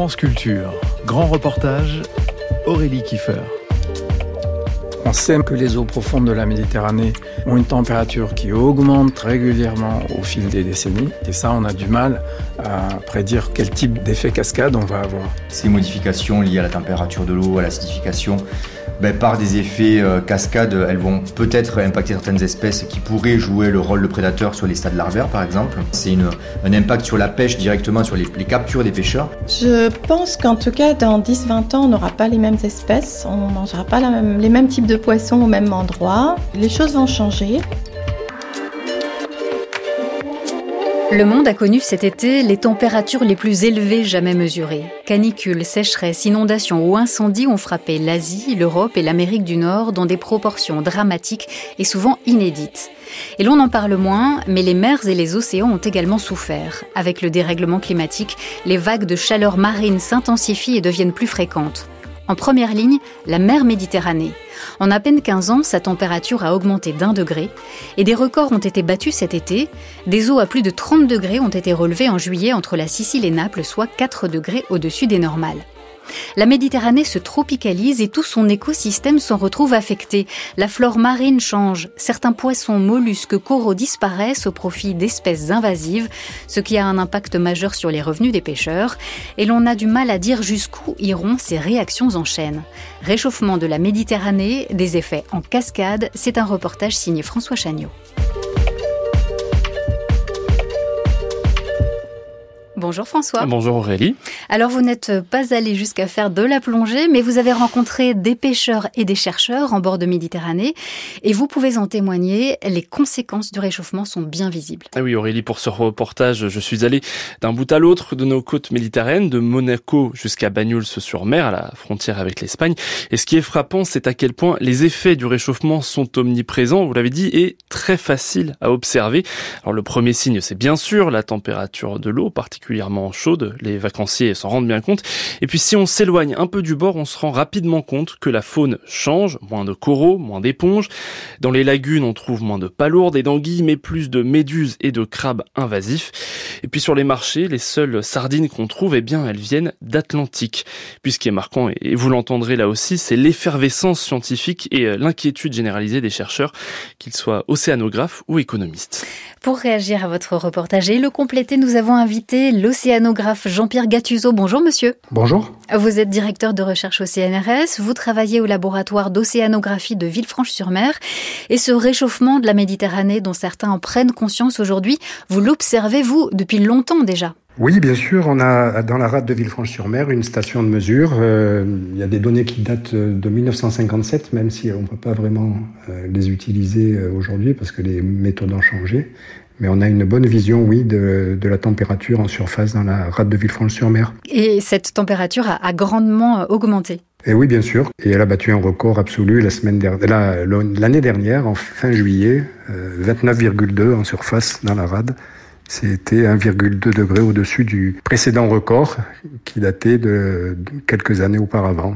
France Culture, grand reportage, Aurélie Kiefer. On sait que les eaux profondes de la Méditerranée ont une température qui augmente régulièrement au fil des décennies. Et ça, on a du mal à prédire quel type d'effet cascade on va avoir. Ces modifications liées à la température de l'eau, à l'acidification, ben, par des effets euh, cascades, elles vont peut-être impacter certaines espèces qui pourraient jouer le rôle de prédateurs sur les stades larvaires, par exemple. C'est un impact sur la pêche directement, sur les, captures des pêcheurs. Je pense qu'en tout cas, dans 10-20 ans, on n'aura pas les mêmes espèces, on ne mangera pas les mêmes types de poissons au même endroit. Les choses vont changer. Le monde a connu cet été les températures les plus élevées jamais mesurées. Canicules, sécheresses, inondations ou incendies ont frappé l'Asie, l'Europe et l'Amérique du Nord dans des proportions dramatiques et souvent inédites. Et l'on en parle moins, mais les mers et les océans ont également souffert. Avec le dérèglement climatique, les vagues de chaleur marine s'intensifient et deviennent plus fréquentes. En première ligne, la mer Méditerranée. En à peine 15 ans, sa température a augmenté d'un degré et des records ont été battus cet été. Des eaux à plus de 30 degrés ont été relevées en juillet entre la Sicile et Naples, soit 4 degrés au-dessus des normales. La Méditerranée se tropicalise et tout son écosystème s'en retrouve affecté. La flore marine change, certains poissons, mollusques, coraux disparaissent au profit d'espèces invasives, ce qui a un impact majeur sur les revenus des pêcheurs, et l'on a du mal à dire jusqu'où iront ces réactions en chaîne. Réchauffement de la Méditerranée, des effets en cascade, c'est un reportage signé François Chagnot. Bonjour François. Bonjour Aurélie. Alors vous n'êtes pas allé jusqu'à faire de la plongée, mais vous avez rencontré des pêcheurs et des chercheurs en bord de Méditerranée et vous pouvez en témoigner, les conséquences du réchauffement sont bien visibles. Ah oui Aurélie, pour ce reportage, je suis allé d'un bout à l'autre de nos côtes méditerranéennes, de Monaco jusqu'à Banyuls-sur-Mer, à la frontière avec l'Espagne. Et ce qui est frappant, c'est à quel point les effets du réchauffement sont omniprésents, vous l'avez dit, et très faciles à observer. Alors le premier signe, c'est bien sûr la température de l'eau, particulièrement chaude, les vacanciers s'en rendent bien compte. Et puis si on s'éloigne un peu du bord, on se rend rapidement compte que la faune change, moins de coraux, moins d'éponges. Dans les lagunes, on trouve moins de palourdes et d'anguilles, mais plus de méduses et de crabes invasifs. Et puis sur les marchés, les seules sardines qu'on trouve, eh bien, elles viennent d'Atlantique. Puis ce qui est marquant, et vous l'entendrez là aussi, c'est l'effervescence scientifique et euh, l'inquiétude généralisée des chercheurs, qu'ils soient océanographes ou économistes. Pour réagir à votre reportage et le compléter, nous avons invité l'océanographe Jean-Pierre Gattuso. Bonjour monsieur. Bonjour. Vous êtes directeur de recherche au CNRS, vous travaillez au laboratoire d'océanographie de Villefranche-sur-Mer et ce réchauffement de la Méditerranée dont certains en prennent conscience aujourd'hui, vous l'observez vous depuis longtemps déjà? Oui, bien sûr. On a dans la rade de Villefranche-sur-Mer une station de mesure. Euh, il y a des données qui datent de 1957, même si on ne peut pas vraiment euh, les utiliser euh, aujourd'hui parce que les méthodes ont changé. Mais on a une bonne vision, oui, de, la température en surface dans la rade de Villefranche-sur-Mer. Et cette température a, grandement augmenté et oui, bien sûr. Et elle a battu un record absolu la semaine dernière, l'année dernière, en fin juillet, 29,2 en surface dans la rade. C'était 1,2 degré au-dessus du précédent record qui datait de quelques années auparavant.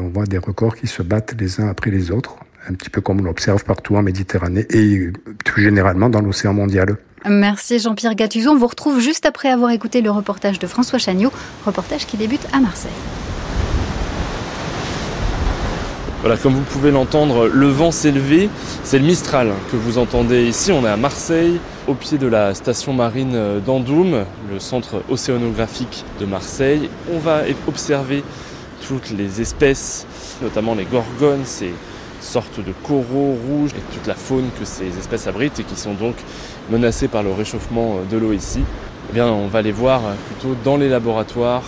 On voit des records qui se battent les uns après les autres, un petit peu comme on l'observe partout en Méditerranée et plus généralement dans l'océan mondial. Merci Jean-Pierre Gatuzon. On vous retrouve juste après avoir écouté le reportage de François Chagnot, reportage qui débute à Marseille. Voilà, comme vous pouvez l'entendre, le vent s'est levé. C'est le Mistral que vous entendez ici. On est à Marseille, au pied de la station marine d'Andoum, le centre océanographique de Marseille. On va observer toutes les espèces, notamment les gorgones, ces sortes de coraux rouges et toute la faune que ces espèces abritent et qui sont donc menacées par le réchauffement de l'eau ici. Eh bien, on va les voir plutôt dans les laboratoires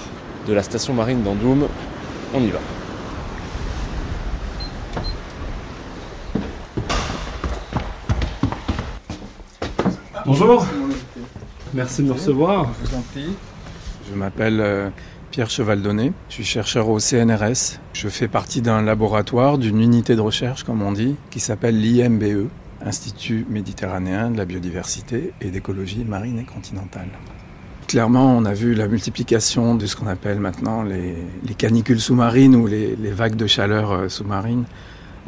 de la station marine d'Andoum. On y va. Bonjour. Merci de nous recevoir. Je vous en prie. Je m'appelle euh, Pierre Chevaldonné. Je suis chercheur au CNRS. Je fais partie d'un laboratoire, d'une unité de recherche, comme on dit, qui s'appelle l'IMBE, Institut méditerranéen de la biodiversité et d'écologie marine et continentale. Clairement, on a vu la multiplication de ce qu'on appelle maintenant les, canicules sous-marines ou les, les vagues de chaleur euh, sous-marines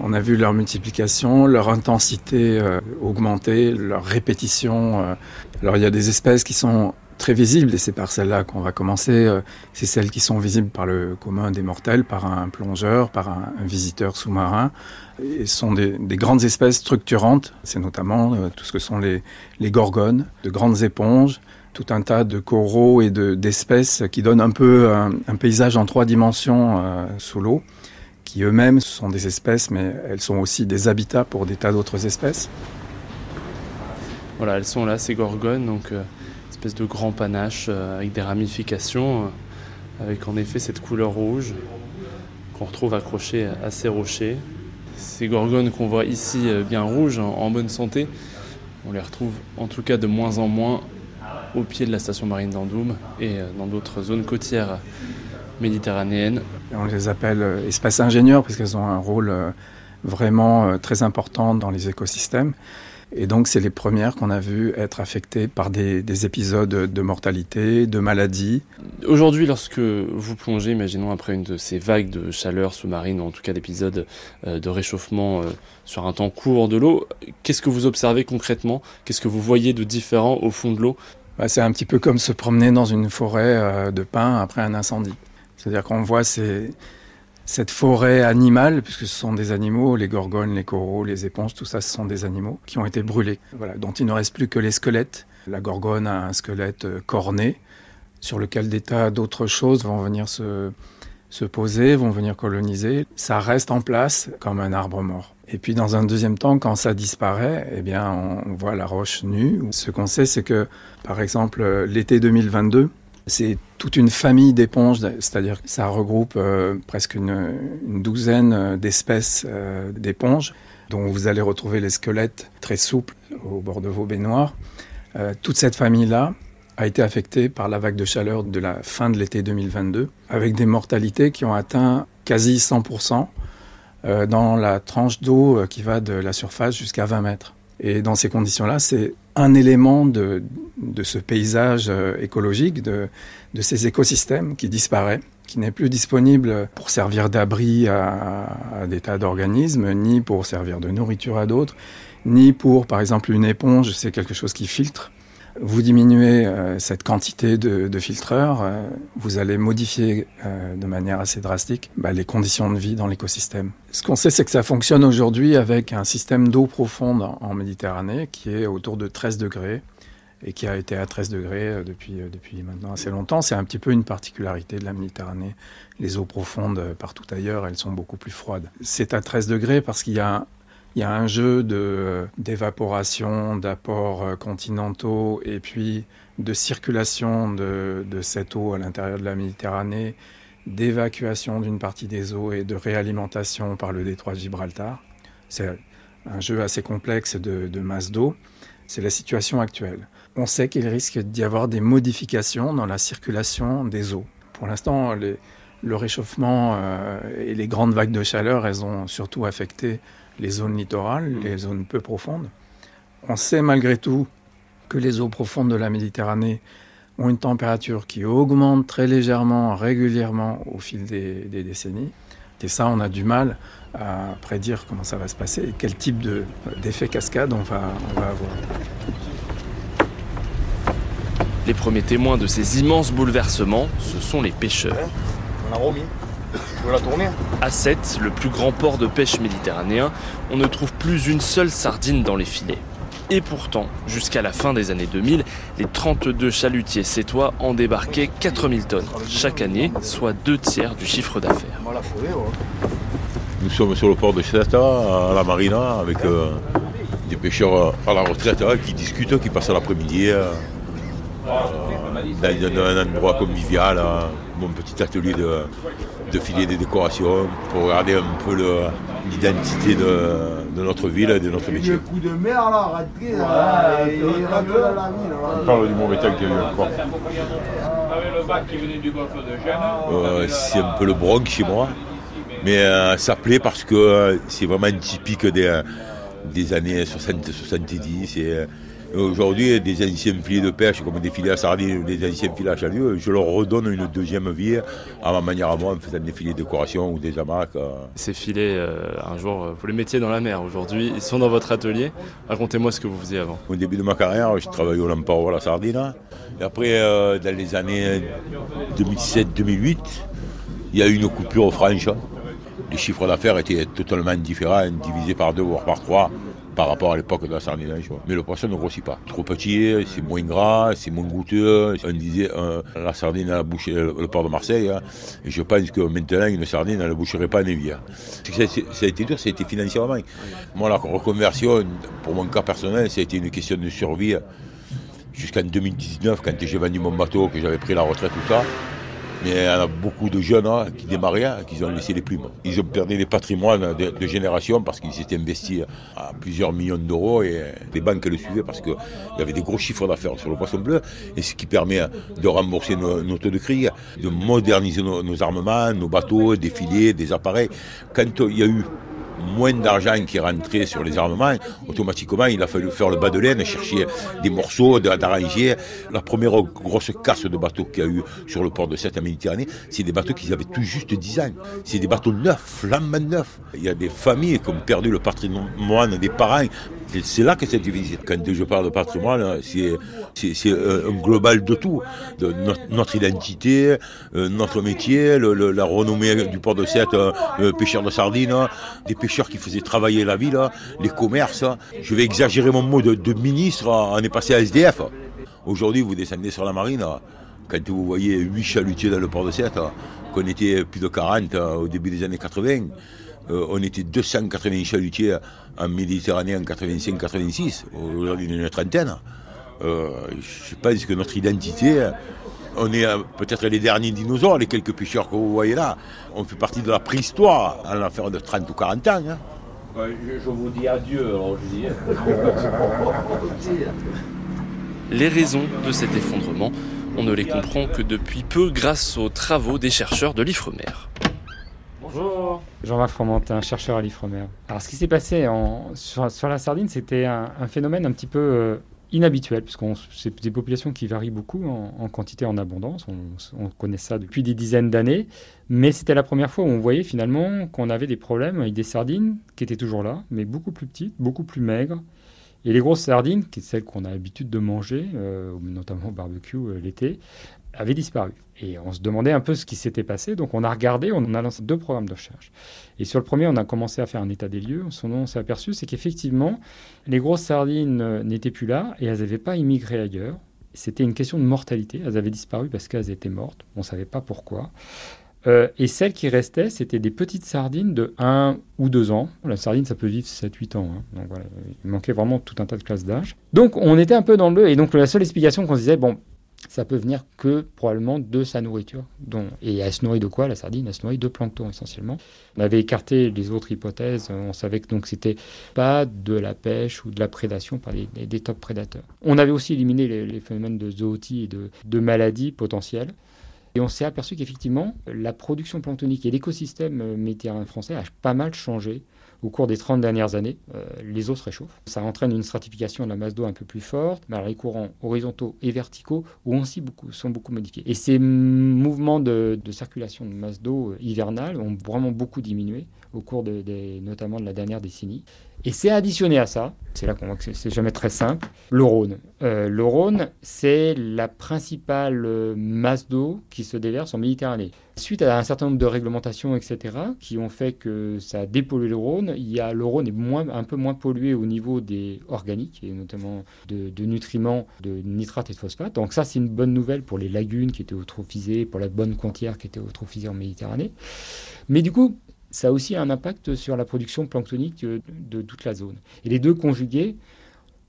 on a vu leur multiplication, leur intensité euh, augmenter, leur répétition. Euh. Alors il y a des espèces qui sont très visibles, et c'est par celles-là qu'on va commencer. C'est celles qui sont visibles par le commun des mortels, par un plongeur, par un, visiteur sous-marin. Et sont des, grandes espèces structurantes. C'est notamment tout ce que sont les, gorgones, de grandes éponges, tout un tas de coraux et d'espèces qui donnent un peu un, paysage en trois dimensions sous l'eau qui eux-mêmes sont des espèces, mais elles sont aussi des habitats pour des tas d'autres espèces. Voilà, elles sont là, ces gorgones, donc euh, de grand panache euh, avec des ramifications, euh, avec en effet cette couleur rouge qu'on retrouve accrochée à ces rochers. Ces gorgones qu'on voit ici bien rouges, en, bonne santé, on les retrouve en tout cas de moins en moins au pied de la station marine d'Andoum et dans d'autres zones côtières méditerranéennes. On les appelle euh, espèces ingénieurs parce qu'elles ont un rôle euh, vraiment euh, très important dans les écosystèmes. Et donc, c'est les premières qu'on a vues être affectées par des, épisodes de mortalité, de maladie. Aujourd'hui, lorsque vous plongez, imaginons après une de ces vagues de chaleur sous-marine, ou en tout cas d'épisodes de réchauffement sur un temps court de l'eau, qu'est-ce que vous observez concrètement? Qu'est-ce que vous voyez de différent au fond de l'eau? Bah, C'est un petit peu comme se promener dans une forêt de pins après un incendie. C'est-à-dire qu'on voit cette forêt animale, puisque ce sont des animaux, les gorgones, les coraux, les éponges, tout ça, ce sont des animaux qui ont été brûlés, voilà, dont il ne reste plus que les squelettes. La gorgone a un squelette euh, corné, sur lequel des tas d'autres choses vont venir se, se poser, vont venir coloniser. Ça reste en place comme un arbre mort. Et puis dans un deuxième temps, quand ça disparaît, eh bien on voit la roche nue. Ce qu'on sait, c'est que par exemple l'été 2022, c'est toute une famille d'éponges, c'est-à-dire que ça regroupe euh, presque une, douzaine euh, d'espèces euh, d'éponges, dont vous allez retrouver les squelettes très souples au bord de vos baignoires. toute cette famille-là a été affectée par la vague de chaleur de la fin de l'été 2022, avec des mortalités qui ont atteint quasi 100% dans la tranche d'eau qui va de la surface jusqu'à 20 mètres. Et dans ces conditions-là, c'est un élément de, ce paysage euh, écologique, de, de, ces écosystèmes qui disparaît, qui n'est plus disponible pour servir d'abri à, à, des tas d'organismes, ni pour servir de nourriture à d'autres, ni pour, par exemple, une éponge, c'est quelque chose qui filtre vous diminuez euh, cette quantité de, filtreurs, euh, vous allez modifier euh, de manière assez drastique bah, les conditions de vie dans l'écosystème. Ce qu'on sait, c'est que ça fonctionne aujourd'hui avec un système d'eau profonde en, Méditerranée qui est autour de 13 degrés et qui a été à 13 degrés depuis, depuis maintenant assez longtemps. C'est un petit peu une particularité de la Méditerranée. Les eaux profondes partout ailleurs, elles sont beaucoup plus froides. C'est à 13 degrés parce qu'il y a il y a un jeu d'évaporation, d'apports euh, continentaux et puis de circulation de, de cette eau à l'intérieur de la Méditerranée, d'évacuation d'une partie des eaux et de réalimentation par le détroit de Gibraltar. C'est un jeu assez complexe de, de masse d'eau. C'est la situation actuelle. On sait qu'il risque d'y avoir des modifications dans la circulation des eaux. Pour l'instant, le réchauffement euh, et les grandes vagues de chaleur, elles ont surtout affecté les zones littorales, mm. les zones peu profondes. On sait malgré tout que les eaux profondes de la Méditerranée ont une température qui augmente très légèrement, régulièrement au fil des, décennies. Et ça, on a du mal à prédire comment ça va se passer et quel type d'effet cascade on va, on va avoir. Les premiers témoins de ces immenses bouleversements, ce sont les pêcheurs. La tourner À 7, le plus grand port de pêche méditerranéen, on ne trouve plus une seule sardine dans les filets. Et pourtant, jusqu'à la fin des années 2000, les 32 chalutiers sétois en débarquaient 4000 tonnes chaque année, soit deux tiers du chiffre d'affaires. Nous sommes sur le port de Ceta, à la marina, avec euh, des pêcheurs à la retraite hein, qui discutent, qui passent l'après-midi euh, dans, un endroit convivial, hein, mon petit atelier de, de filer des décorations pour regarder un peu l'identité de, notre ville et de notre métier. Le coup de mer là, rentré, On parle du mauvais temps qu'il y a eu encore. Euh, c'est un peu le bronc chez moi, mais euh, ça plaît parce que c'est vraiment typique des, des années 60-70. Aujourd'hui, des anciens filets de pêche, comme des filets à sardines ou des anciens filets à chalut, je leur redonne une deuxième vie à ma manière à moi, en faisant des filets de décoration ou des hamacs. Euh. Ces filets, euh, un jour, vous les mettiez dans la mer. Aujourd'hui, ils sont dans votre atelier. Racontez-moi ce que vous faisiez avant. Au début de ma carrière, je travaillais au Lamparo à la sardine. Et après, euh, dans les années 2007-2008, il y a eu une coupure franche. Les chiffres d'affaires étaient totalement différents, divisés par deux voire par trois par rapport à l'époque de la sardine Mais le poisson ne grossit pas. Trop petit, c'est moins gras, c'est moins goûteux. On disait euh, la sardine à la bouche, le, port de Marseille. Hein. et je pense que maintenant, une sardine, ne boucherait pas à Névia. Ça, ça, a été dur, ça a été financièrement. Moi, la reconversion, pour mon cas personnel, ça a été une question de survie. Jusqu'en 2019, quand j'ai vendu mon bateau, que j'avais pris la retraite, tout ça, mais il y en a beaucoup de jeunes hein, qui démarraient, hein, qui ont laissé les plumes. Ils ont perdu des patrimoines de, génération parce qu'ils s'étaient investis à plusieurs millions d'euros et les banques le suivaient parce qu'il y avait des gros chiffres d'affaires sur le poisson bleu et ce qui permet de rembourser nos, taux de crise, de moderniser nos, nos armements, nos bateaux, des filets, des appareils. Quand il y a eu moins d'argent qui rentrait sur les armements, automatiquement, il a fallu faire le bas de laine, chercher des morceaux, d'arranger. La première grosse casse de bateaux qu'il y a eu sur le port de Sète en Méditerranée, c'est des bateaux qui avaient tout juste 10 ans. C'est des bateaux neufs, flambant neufs. Il y a des familles qui ont perdu le patrimoine des parents c'est là que c'est divisé. Quand je parle de patrimoine, c'est un global de tout. De notre, identité, euh, notre métier, la renommée du port de Sète, euh, euh, pêcheur de sardines, des pêcheurs qui faisaient travailler la ville, les commerces. Je vais exagérer mon mot de, ministre, on est passé à SDF. Aujourd'hui, vous descendez sur la marine, quand vous voyez 8 chalutiers dans le port de Sète, qu'on était plus de 40 au début des années 80, euh, on était 280 chalutiers en Méditerranée en 85-86, aujourd'hui une trentaine. Euh, je pense que notre identité, on est euh, peut-être les derniers dinosaures, les quelques pêcheurs que vous voyez là. On fait partie de la préhistoire, en l'affaire de 30 ou 40 ans. Hein. Je, vous dis adieu, alors je dis. Les raisons de cet effondrement, on ne les comprend que depuis peu grâce aux travaux des chercheurs de l'Ifremer. Jean-Marc Fromentin, chercheur à l'Ifremer. Alors, ce qui s'est passé sur, la sardine, c'était un, phénomène un petit peu euh, inhabituel, puisque c'est des populations qui varient beaucoup en, quantité et en abondance. On, connaît ça depuis des dizaines d'années. Mais c'était la première fois où on voyait finalement qu'on avait des problèmes avec des sardines qui étaient toujours là, mais beaucoup plus petites, beaucoup plus maigres. Et les grosses sardines, qui sont celles qu'on a l'habitude de manger, euh, notamment au barbecue euh, l'été, avait disparu. Et on se demandait un peu ce qui s'était passé. Donc on a regardé, on a lancé deux programmes de recherche. Et sur le premier, on a commencé à faire un état des lieux. On s'est aperçu, c'est qu'effectivement, les grosses sardines n'étaient plus là et elles n'avaient pas immigré ailleurs. C'était une question de mortalité. Elles avaient disparu parce qu'elles étaient mortes. On ne savait pas pourquoi. Euh, et celles qui restaient, c'était des petites sardines de 1 ou 2 ans. La sardine, ça peut vivre 7-8 ans. Hein. Donc il manquait vraiment tout un tas de classes d'âge. Donc on était un peu dans le... Et donc la seule explication qu'on se disait, bon, ça peut venir que probablement de sa nourriture. Dont, et elle se nourrit de quoi la sardine? Elle se nourrit de plancton essentiellement. On avait écarté les autres hypothèses. On savait que donc c'était pas de la pêche ou de la prédation par des top prédateurs. On avait aussi éliminé les, phénomènes de zootie et de, de maladies potentielles. Et on s'est aperçu qu'effectivement, la production planctonique et l'écosystème méditerranéen français a pas mal changé au cours des 30 dernières années, euh, les eaux se réchauffent. Ça entraîne une stratification de la masse d'eau un peu plus forte, mais les courants horizontaux et verticaux aussi beaucoup, sont beaucoup modifiés. Et ces mouvements de, circulation de masse d'eau hivernale ont vraiment beaucoup diminué au cours de, notamment de la dernière décennie. Et c'est additionné à ça, c'est là qu'on voit que c'est jamais très simple, le Rhône. Euh, le Rhône, c'est la principale euh, masse d'eau qui se déverse en Méditerranée. Suite à un certain nombre de réglementations, etc., qui ont fait que ça a dépollué le Rhône, il y a, le Rhône est moins, un peu moins pollué au niveau des organiques, et notamment de, de nutriments, de nitrates et de phosphates. Donc ça, c'est une bonne nouvelle pour les lagunes qui étaient eutrophisées, pour la bonne contière qui était eutrophisée en Méditerranée. Mais du coup, ça a aussi un impact sur la production planctonique de, toute la zone. Et les deux conjugués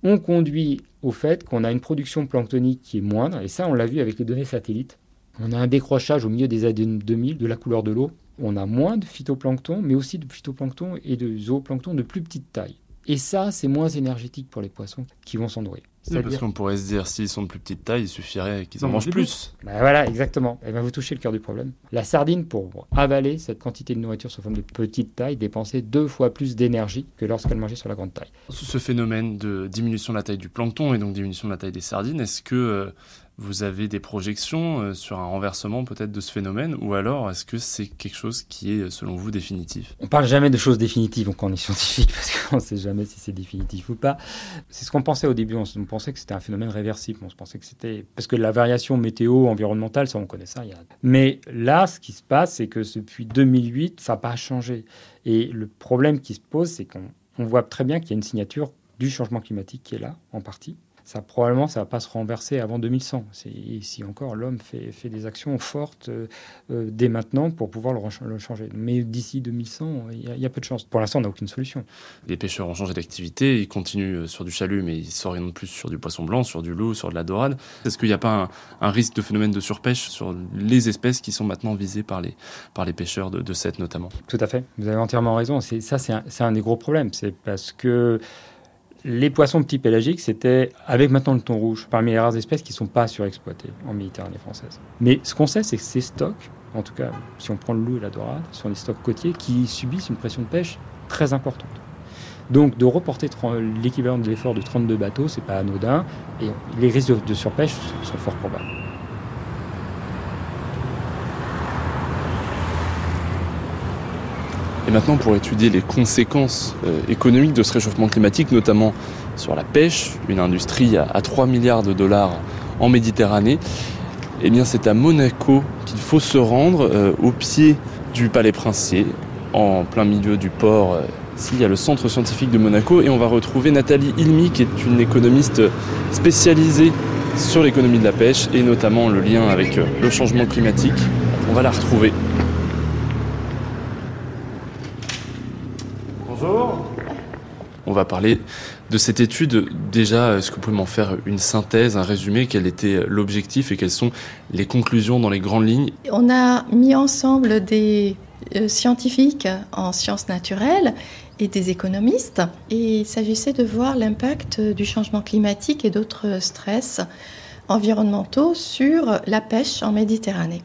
ont conduit au fait qu'on a une production planctonique qui est moindre, et ça on l'a vu avec les données satellites. On a un décrochage au milieu des années 2000 de la couleur de l'eau. On a moins de phytoplancton, mais aussi de phytoplancton et de zooplancton de plus petite taille. Et ça, c'est moins énergétique pour les poissons qui vont s'en nourrir. Oui, parce qu'on pourrait se dire, s'ils sont de plus petite taille, il suffirait qu'ils en mangent plus. Ben voilà, exactement. Et ben vous touchez le cœur du problème. La sardine, pour avaler cette quantité de nourriture sous forme de petite taille, dépensait deux fois plus d'énergie que lorsqu'elle mangeait sur la grande taille. Ce phénomène de diminution de la taille du plancton et donc diminution de la taille des sardines, est-ce que euh, vous avez des projections euh, sur un renversement peut-être de ce phénomène ou alors est-ce que c'est quelque chose qui est selon vous définitif? On parle jamais de choses définitives quand on est scientifique parce qu'on ne sait jamais si c'est définitif ou pas. C'est ce qu'on pensait au début, on, pensait que c'était un phénomène réversible, on se pensait que c'était parce que la variation météo environnementale, ça on connaît ça. Mais là, ce qui se passe, c'est que depuis 2008, ça n'a pas changé. Et le problème qui se pose, c'est qu'on voit très bien qu'il y a une signature du changement climatique qui est là, en partie ça probablement ça va pas se renverser avant 2100. Si encore l'homme fait, fait, des actions fortes euh, euh, dès maintenant pour pouvoir le, changer. Mais d'ici 2100, il y, a peu de chance. Pour l'instant, on n'a aucune solution. Les pêcheurs ont changé d'activité, ils continuent euh, sur du chalut, mais ils s'orientent plus sur du poisson blanc, sur du loup, sur de la dorade. Est-ce qu'il n'y a pas un, risque de phénomène de surpêche sur les espèces qui sont maintenant visées par les, par les pêcheurs de, de cette notamment? Tout à fait. Vous avez entièrement raison. Ça, c'est un, un des gros problèmes. C'est parce que les poissons petits pélagiques, c'était, avec maintenant le thon rouge, parmi les rares espèces qui ne sont pas surexploitées en Méditerranée française. Mais ce qu'on sait, c'est que ces stocks, en tout cas, si on prend le loup et la dorade, sont des stocks côtiers qui subissent une pression de pêche très importante. Donc de reporter l'équivalent de l'effort de 32 bateaux, c'est pas anodin, et les risques de surpêche sont fort probables. Maintenant, pour étudier les conséquences euh, économiques de ce réchauffement climatique, notamment sur la pêche, une industrie à, 3 milliards de dollars en Méditerranée, eh bien c'est à Monaco qu'il faut se rendre, euh, au pied du Palais Princier, en plein milieu du port. Euh, ici, il y a le centre scientifique de Monaco et on va retrouver Nathalie Ilmi, qui est une économiste spécialisée sur l'économie de la pêche et notamment le lien avec le changement climatique. On va la retrouver va parler de cette étude. Déjà, est-ce que vous pouvez m'en faire une synthèse, un résumé? Quel était l'objectif et quelles sont les conclusions dans les grandes lignes? On a mis ensemble des euh, scientifiques en sciences naturelles et des économistes. Et il s'agissait de voir l'impact du changement climatique et d'autres stress environnementaux sur la pêche en Méditerranée.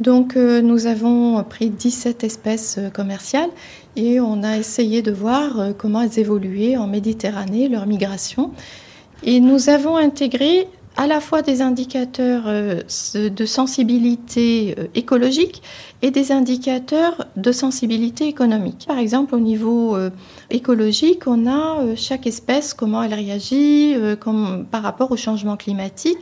Donc euh, nous avons pris 17 espèces euh, commerciales et on a essayé de voir euh, comment elles évoluaient en Méditerranée, leur migration. Et nous avons intégré à la fois des indicateurs de sensibilité écologique et des indicateurs de sensibilité économique. Par exemple, au niveau écologique, on a chaque espèce, comment elle réagit par rapport au changement climatique.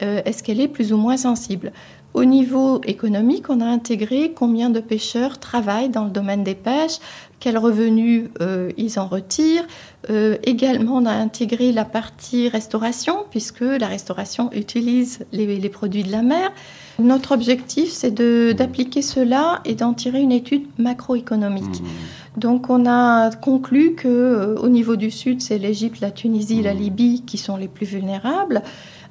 Est-ce qu'elle est plus ou moins sensible? Au niveau économique, on a intégré combien de pêcheurs travaillent dans le domaine des pêches, quels revenus euh, ils en retirent. Euh, également, on a intégré la partie restauration, puisque la restauration utilise les, produits de la mer. Notre objectif, c'est d'appliquer cela et d'en tirer une étude macroéconomique. Mmh. Donc, on a conclu que euh, au niveau du Sud, c'est l'Égypte, la Tunisie, la mmh. Libye qui sont les plus vulnérables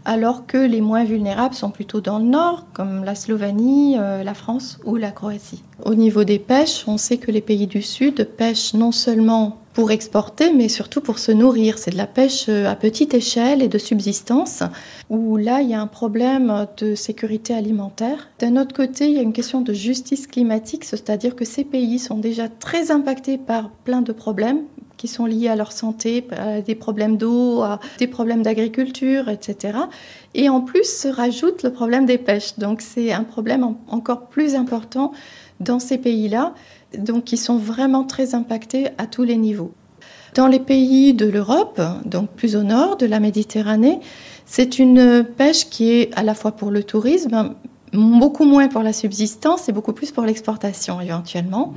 alors que les moins vulnérables sont plutôt dans le nord, comme la Slovénie, euh, la France ou la Croatie. Au niveau des pêches, on sait que les pays du Sud pêchent non seulement pour exporter, mais surtout pour se nourrir. C'est de la pêche euh, à petite échelle et de subsistance, où là, il y a un problème de sécurité alimentaire. D'un autre côté, il y a une question de justice climatique, c'est-à-dire que ces pays sont déjà très impactés par plein de problèmes qui sont liés à leur santé, à des problèmes d'eau, à des problèmes d'agriculture, etc. Et en plus se rajoute le problème des pêches. Donc c'est un problème encore plus important dans ces pays-là, donc qui sont vraiment très impactés à tous les niveaux. Dans les pays de l'Europe, donc plus au nord de la Méditerranée, c'est une pêche qui est à la fois pour le tourisme, beaucoup moins pour la subsistance et beaucoup plus pour l'exportation éventuellement.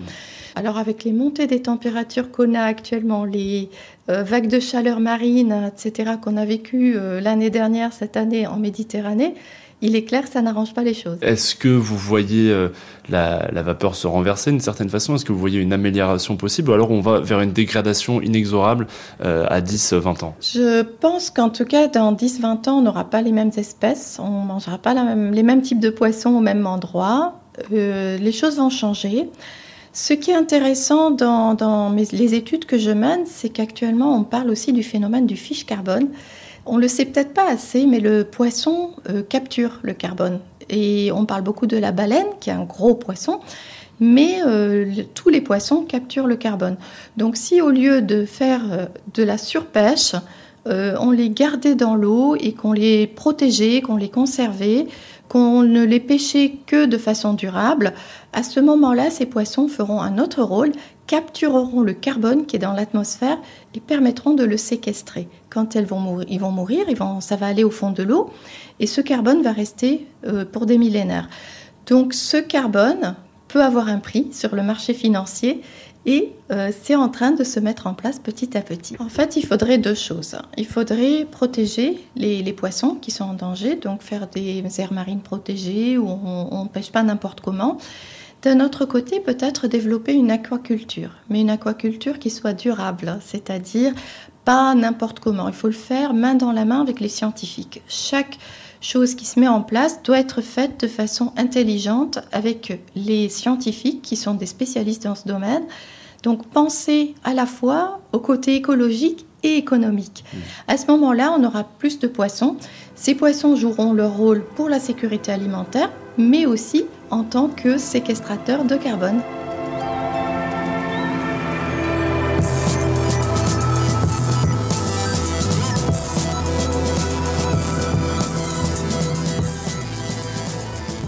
Alors avec les montées des températures qu'on a actuellement, les euh, vagues de chaleur marine, etc., qu'on a vécues euh, l'année dernière, cette année en Méditerranée, il est clair que ça n'arrange pas les choses. Est-ce que vous voyez euh, la, vapeur se renverser d'une certaine façon? Est-ce que vous voyez une amélioration possible? Ou alors on va vers une dégradation inexorable à 10-20 ans? Je pense qu'en tout cas, dans 10-20 ans, on n'aura pas les mêmes espèces, on ne mangera pas les mêmes types de poissons au même endroit. les choses vont changer. Ce qui est intéressant dans, les études que je mène, c'est qu'actuellement, on parle aussi du phénomène du fiche carbone. On le sait peut-être pas assez, mais le poisson euh, capture le carbone. Et on parle beaucoup de la baleine, qui est un gros poisson, mais euh, tous les poissons capturent le carbone. Donc si au lieu de faire euh, de la surpêche, on les gardait dans l'eau et qu'on les protégeait, qu'on les conservait, qu'on ne les pêchait que de façon durable, à ce moment-là, ces poissons feront un autre rôle, captureront le carbone qui est dans l'atmosphère et permettront de le séquestrer. Quand elles vont mourir, ils vont mourir, ça va aller au fond de l'eau et ce carbone va rester euh, pour des millénaires. Donc ce carbone peut avoir un prix sur le marché financier et euh, c'est en train de se mettre en place petit à petit. En fait, il faudrait deux choses. Il faudrait protéger les, poissons qui sont en danger, donc faire des aires marines protégées où on ne pêche pas n'importe comment. D'un autre côté, peut-être développer une aquaculture, mais une aquaculture qui soit durable, c'est-à-dire pas n'importe comment. Il faut le faire main dans la main avec les scientifiques. Chaque chose qui se met en place doit être faite de façon intelligente avec les scientifiques qui sont des spécialistes dans ce domaine donc penser à la fois au côté écologique et économique. Mmh. À ce moment-là, on aura plus de poissons. Ces poissons joueront leur rôle pour la sécurité alimentaire, mais aussi en tant que séquestrateurs de carbone.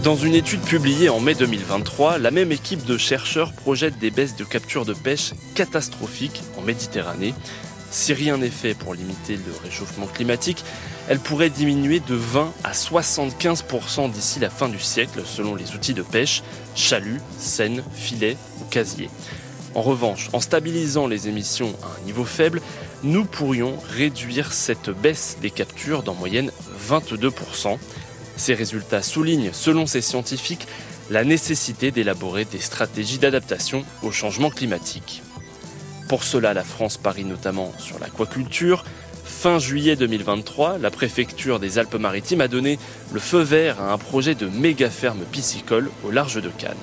Dans une étude publiée en mai 2023, la même équipe de chercheurs projette des baisses de capture de pêche catastrophiques en Méditerranée. Si rien n'est fait pour limiter le réchauffement climatique, elle pourrait diminuer de 20 à 75% d'ici la fin du siècle selon les outils de pêche, chalut, seine, filet ou casier. En revanche, en stabilisant les émissions à un niveau faible, nous pourrions réduire cette baisse des captures d'en moyenne 22%. Ces résultats soulignent, selon ces scientifiques, la nécessité d'élaborer des stratégies d'adaptation au changement climatique. Pour cela, la France parie notamment sur l'aquaculture. Fin juillet 2023, la préfecture des Alpes-Maritimes a donné le feu vert à un projet de méga ferme piscicole au large de Cannes.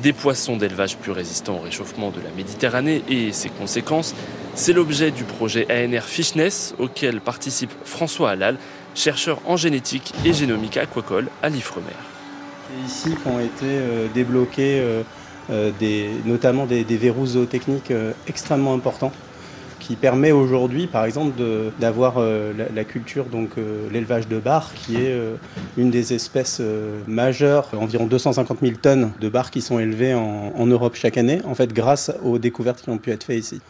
Des poissons d'élevage plus résistants au réchauffement de la Méditerranée et ses conséquences, c'est l'objet du projet ANR Fishness auquel participe François Halal, chercheur en génétique et génomique aquacole à l'Ifremer. C'est ici qu'ont été euh, débloqués euh, euh, des, notamment des, verrous zootechniques extrêmement importants qui permet aujourd'hui, par exemple, d'avoir la, culture, donc l'élevage de bar, qui est une des espèces majeures, environ 250 000 tonnes de bar qui sont élevées en, en Europe chaque année, en fait, grâce aux découvertes qui ont pu être faites ici.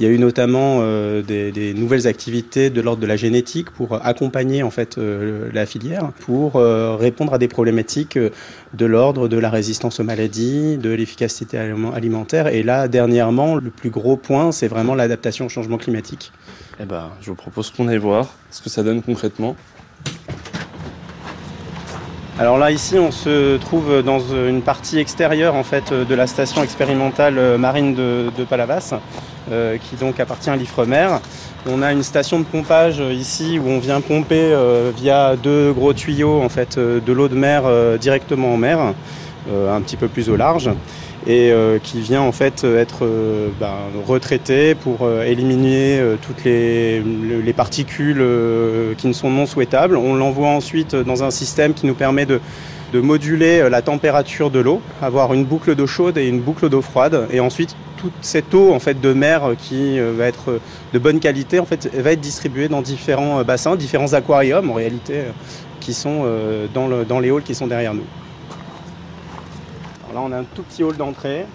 Il y a eu notamment euh, des, nouvelles activités de l'ordre de la génétique pour accompagner en fait euh, la filière, pour euh, répondre à des problématiques de l'ordre de la résistance aux maladies, de l'efficacité alimentaire. Et là, dernièrement, le plus gros point, c'est vraiment l'adaptation au changement climatique. Eh ben, je vous propose qu'on aille voir ce que ça donne concrètement. Alors là, ici, on se trouve dans une partie extérieure en fait de la station expérimentale marine de, de Palavas. Euh, qui donc appartient à l'Ifremer. On a une station de pompage euh, ici où on vient pomper euh, via deux gros tuyaux en fait de l'eau de mer directement en mer, un petit peu plus au large et qui vient en fait être ben, retraité pour éliminer toutes les, les particules qui ne sont non souhaitables. On l'envoie ensuite dans un système qui nous permet de de moduler euh, la température de l'eau, avoir une boucle d'eau chaude et une boucle d'eau froide, et ensuite toute cette eau en fait de mer euh, qui euh, va être de bonne qualité va être distribuée dans différents bassins, différents aquariums en réalité qui sont dans, dans les halls qui sont derrière nous. Là on a un tout petit hall d'entrée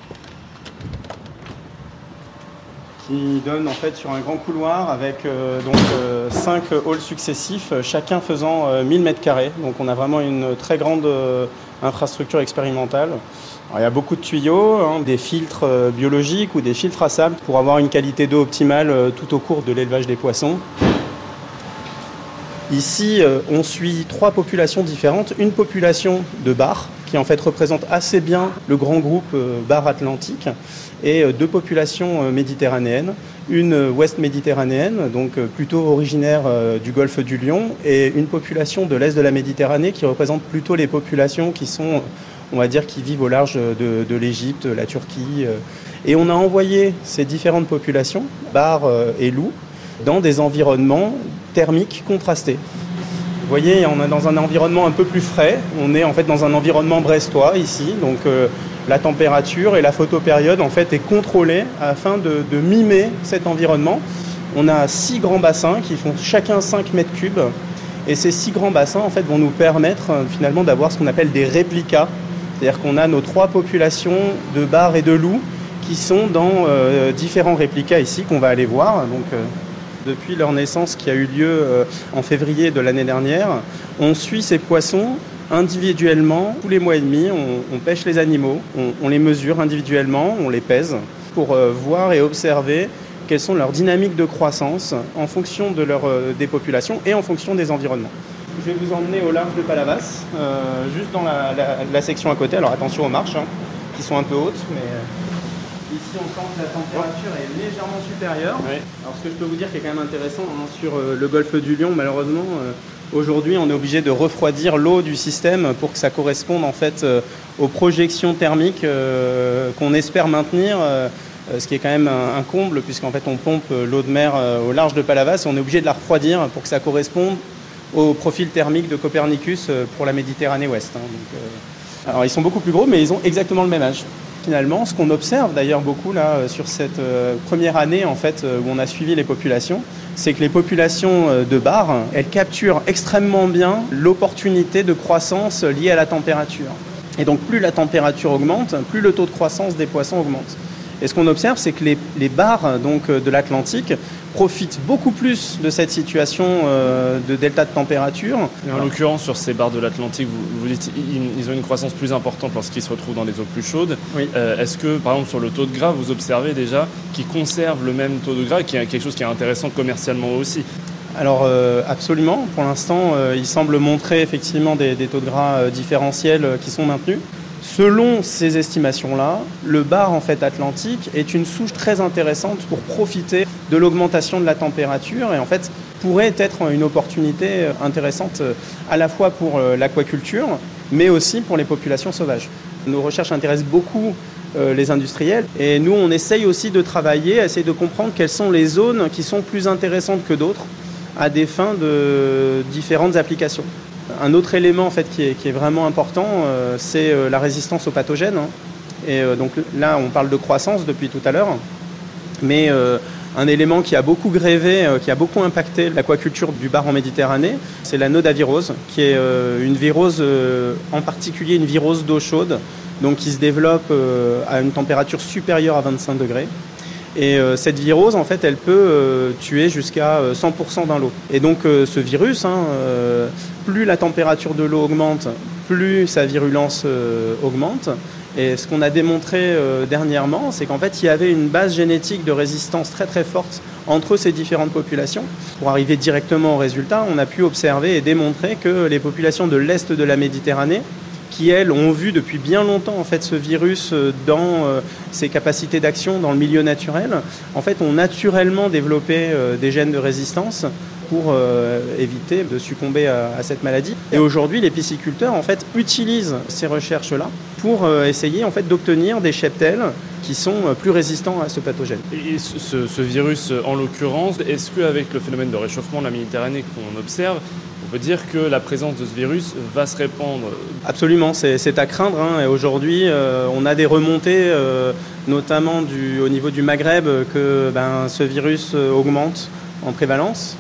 qui donne en fait sur un grand couloir avec euh, donc euh, cinq halls successifs, chacun faisant 1000 euh, mètres carrés. Donc on a vraiment une très grande infrastructure expérimentale. il y a beaucoup de tuyaux, hein, des filtres biologiques ou des filtres à sable pour avoir une qualité d'eau optimale tout au cours de l'élevage des poissons. Ici, on suit trois populations différentes. Une population de bar, qui en fait représente assez bien le grand groupe bar atlantique, et euh, deux populations euh, méditerranéennes, une euh, ouest méditerranéenne, donc plutôt originaire du golfe du Lion, et une population de l'est de la Méditerranée qui représente plutôt les populations qui sont, on va dire, qui vivent au large de, l'Égypte, la Turquie Et on a envoyé ces différentes populations, bar et loups, dans des environnements thermiques contrastés. Vous voyez, on est dans un environnement un peu plus frais. On est en fait dans un environnement brestois ici. Donc euh, la température et la photopériode en fait est contrôlée afin de, mimer cet environnement. On a six grands bassins qui font chacun 5 mètres cubes. Et ces six grands bassins en fait vont nous permettre euh, finalement d'avoir ce qu'on appelle des réplicas. C'est-à-dire qu'on a nos trois populations de bars et de loups qui sont dans euh, différents réplicas ici qu'on va aller voir. Donc depuis leur naissance qui a eu lieu euh, en février de l'année dernière. On suit ces poissons individuellement, tous les mois et demi, on, pêche les animaux, on, les mesure individuellement, on les pèse pour euh, voir et observer quelles sont leurs dynamiques de croissance en fonction de leur, euh, des populations et en fonction des environnements. Je vais vous emmener au large de Palavas, juste dans la, section à côté. Alors attention aux marches, hein, qui sont un peu hautes, mais Ici, on sent que la température est légèrement supérieure. Alors, ce que je peux vous dire qui est quand même intéressant hein, sur euh, le golfe du Lion, malheureusement, euh, aujourd'hui, on est obligé de refroidir l'eau du système pour que ça corresponde en fait euh, aux projections thermiques qu'on espère maintenir. ce qui est quand même un, comble, puisqu'en fait on pompe l'eau de mer au large de Palavas et on est obligé de la refroidir pour que ça corresponde au profil thermique de Copernicus pour la Méditerranée ouest. Hein. alors ils sont beaucoup plus gros, mais ils ont exactement le même âge finalement, ce qu'on observe d'ailleurs beaucoup là euh, sur cette euh, première année en fait euh, où on a suivi les populations, c'est que les populations de bar, elles capturent extrêmement bien l'opportunité de croissance liée à la température. Et donc plus la température augmente, plus le taux de croissance des poissons augmente. Et ce qu'on observe, c'est que les, les donc, de l'Atlantique profitent beaucoup plus de cette situation euh, de delta de température. en l'occurrence, sur ces bars de l'Atlantique, vous, dites ils ont une croissance plus importante lorsqu'ils se retrouvent dans des eaux plus chaudes. Euh, est-ce que, par exemple, sur le taux de gras, vous observez déjà qu'ils conservent le même taux de gras, qui est quelque chose qui est intéressant commercialement aussi? Alors euh, absolument, pour l'instant, il semble montrer effectivement des, des taux de gras différentiels qui sont maintenus. Selon ces estimations-là, le bar en fait atlantique est une souche très intéressante pour profiter de l'augmentation de la température et en fait pourrait être une opportunité intéressante euh, à la fois pour euh, l'aquaculture mais aussi pour les populations sauvages. Nos recherches intéressent beaucoup euh, les industriels et nous on essaye aussi de travailler, essayer de comprendre quelles sont les zones qui sont plus intéressantes que d'autres à des fins de différentes applications. Un autre élément en fait, qui, est, vraiment important, euh, c'est euh, la résistance aux pathogènes. Hein. Et euh, donc là, on parle de croissance depuis tout à l'heure, mais un élément qui a beaucoup grévé, qui a beaucoup impacté l'aquaculture du bar en Méditerranée, c'est la nodavirose, qui est une virose, en particulier une virose d'eau chaude, donc qui se développe à une température supérieure à 25 degrés. Et euh, cette virose, en fait, elle peut euh, tuer jusqu'à 100% euh, dans l'eau. Et donc, ce virus, hein, plus la température de l'eau augmente, plus sa virulence augmente. Et ce qu'on a démontré dernièrement, c'est qu'en fait, il y avait une base génétique de résistance très très forte entre ces différentes populations. Pour arriver directement au résultat, on a pu observer et démontrer que les populations de l'Est de la Méditerranée qui, elles, ont vu depuis bien longtemps en fait, ce virus euh, dans euh, ses capacités d'action dans le milieu naturel, en fait, ont naturellement développé euh, des gènes de résistance pour éviter de succomber à, cette maladie. Et aujourd'hui, les pisciculteurs en fait utilisent ces recherches-là pour essayer en fait d'obtenir des cheptels qui sont plus résistants à ce pathogène. Et ce, ce virus, en l'occurrence, est-ce qu'avec le phénomène de réchauffement de la Méditerranée qu'on observe, on peut dire que la présence de ce virus va se répandre. Absolument, c'est à craindre. Hein. Et aujourd'hui, euh, on a des remontées, euh, notamment du, au niveau du Maghreb, que ben, ce virus euh, augmente en prévalence.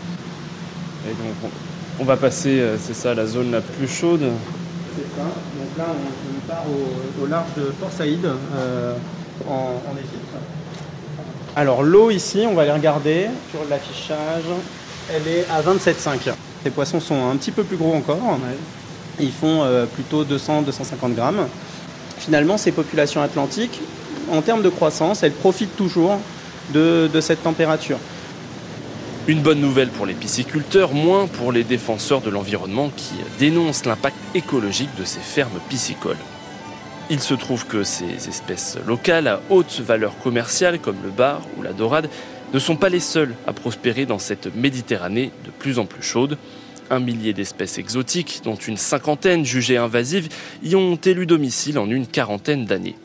Et donc, on, va passer, c'est ça, la zone la plus chaude. C'est ça. Donc là, on, part au, large de Port Saïd, en, en Égypte. Alors l'eau ici, on va aller regarder sur l'affichage. Elle est à 27,5. Les poissons sont un petit peu plus gros encore. Ils font euh, plutôt 200-250 grammes. Finalement, ces populations atlantiques, en termes de croissance, elles profitent toujours de, de cette température. Une bonne nouvelle pour les pisciculteurs, moins pour les défenseurs de l'environnement qui dénoncent l'impact écologique de ces fermes piscicoles. Il se trouve que ces espèces locales à haute valeur commerciale, comme le bar ou la dorade, ne sont pas les seuls à prospérer dans cette Méditerranée de plus en plus chaude. Un millier d'espèces exotiques, dont une cinquantaine jugées invasives, y ont élu domicile en une quarantaine d'années.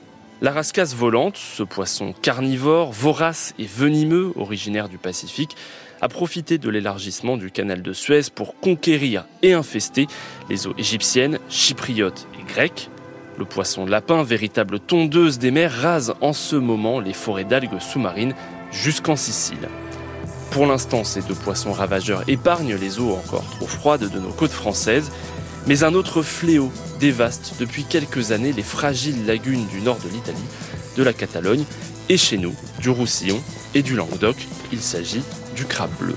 La rascasse volante, ce poisson carnivore, vorace et venimeux, originaire du Pacifique, a profité de l'élargissement du canal de Suez pour conquérir et infester les eaux égyptiennes, chypriotes et grecques. Le poisson lapin, véritable tondeuse des mers, rase en ce moment les forêts d'algues sous-marines jusqu'en Sicile. Pour l'instant, ces deux poissons ravageurs épargnent les eaux encore trop froides de nos côtes françaises, mais un autre fléau dévaste depuis quelques années les fragiles lagunes du nord de l'Italie, de la Catalogne et chez nous, du Roussillon et du Languedoc. Il s'agit du crabe bleu.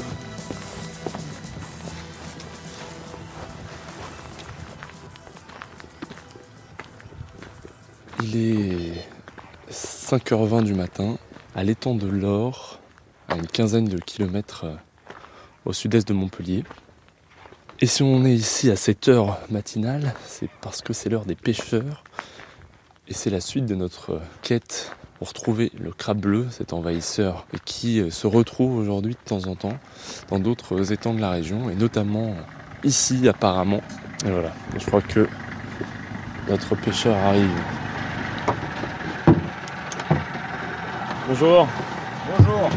Il est 5h20 du matin, à l'étang de l'Or, à une quinzaine de kilomètres euh, au sud-est de Montpellier? Et si on est ici à cette heure matinale, c'est parce que c'est l'heure des pêcheurs. Et c'est la suite de notre quête pour trouver le crabe bleu, cet envahisseur, qui euh, se retrouve aujourd'hui de temps en temps dans d'autres étangs de la région, et notamment ici apparemment. Et voilà, je crois que notre pêcheur arrive. Bonjour. Bonjour.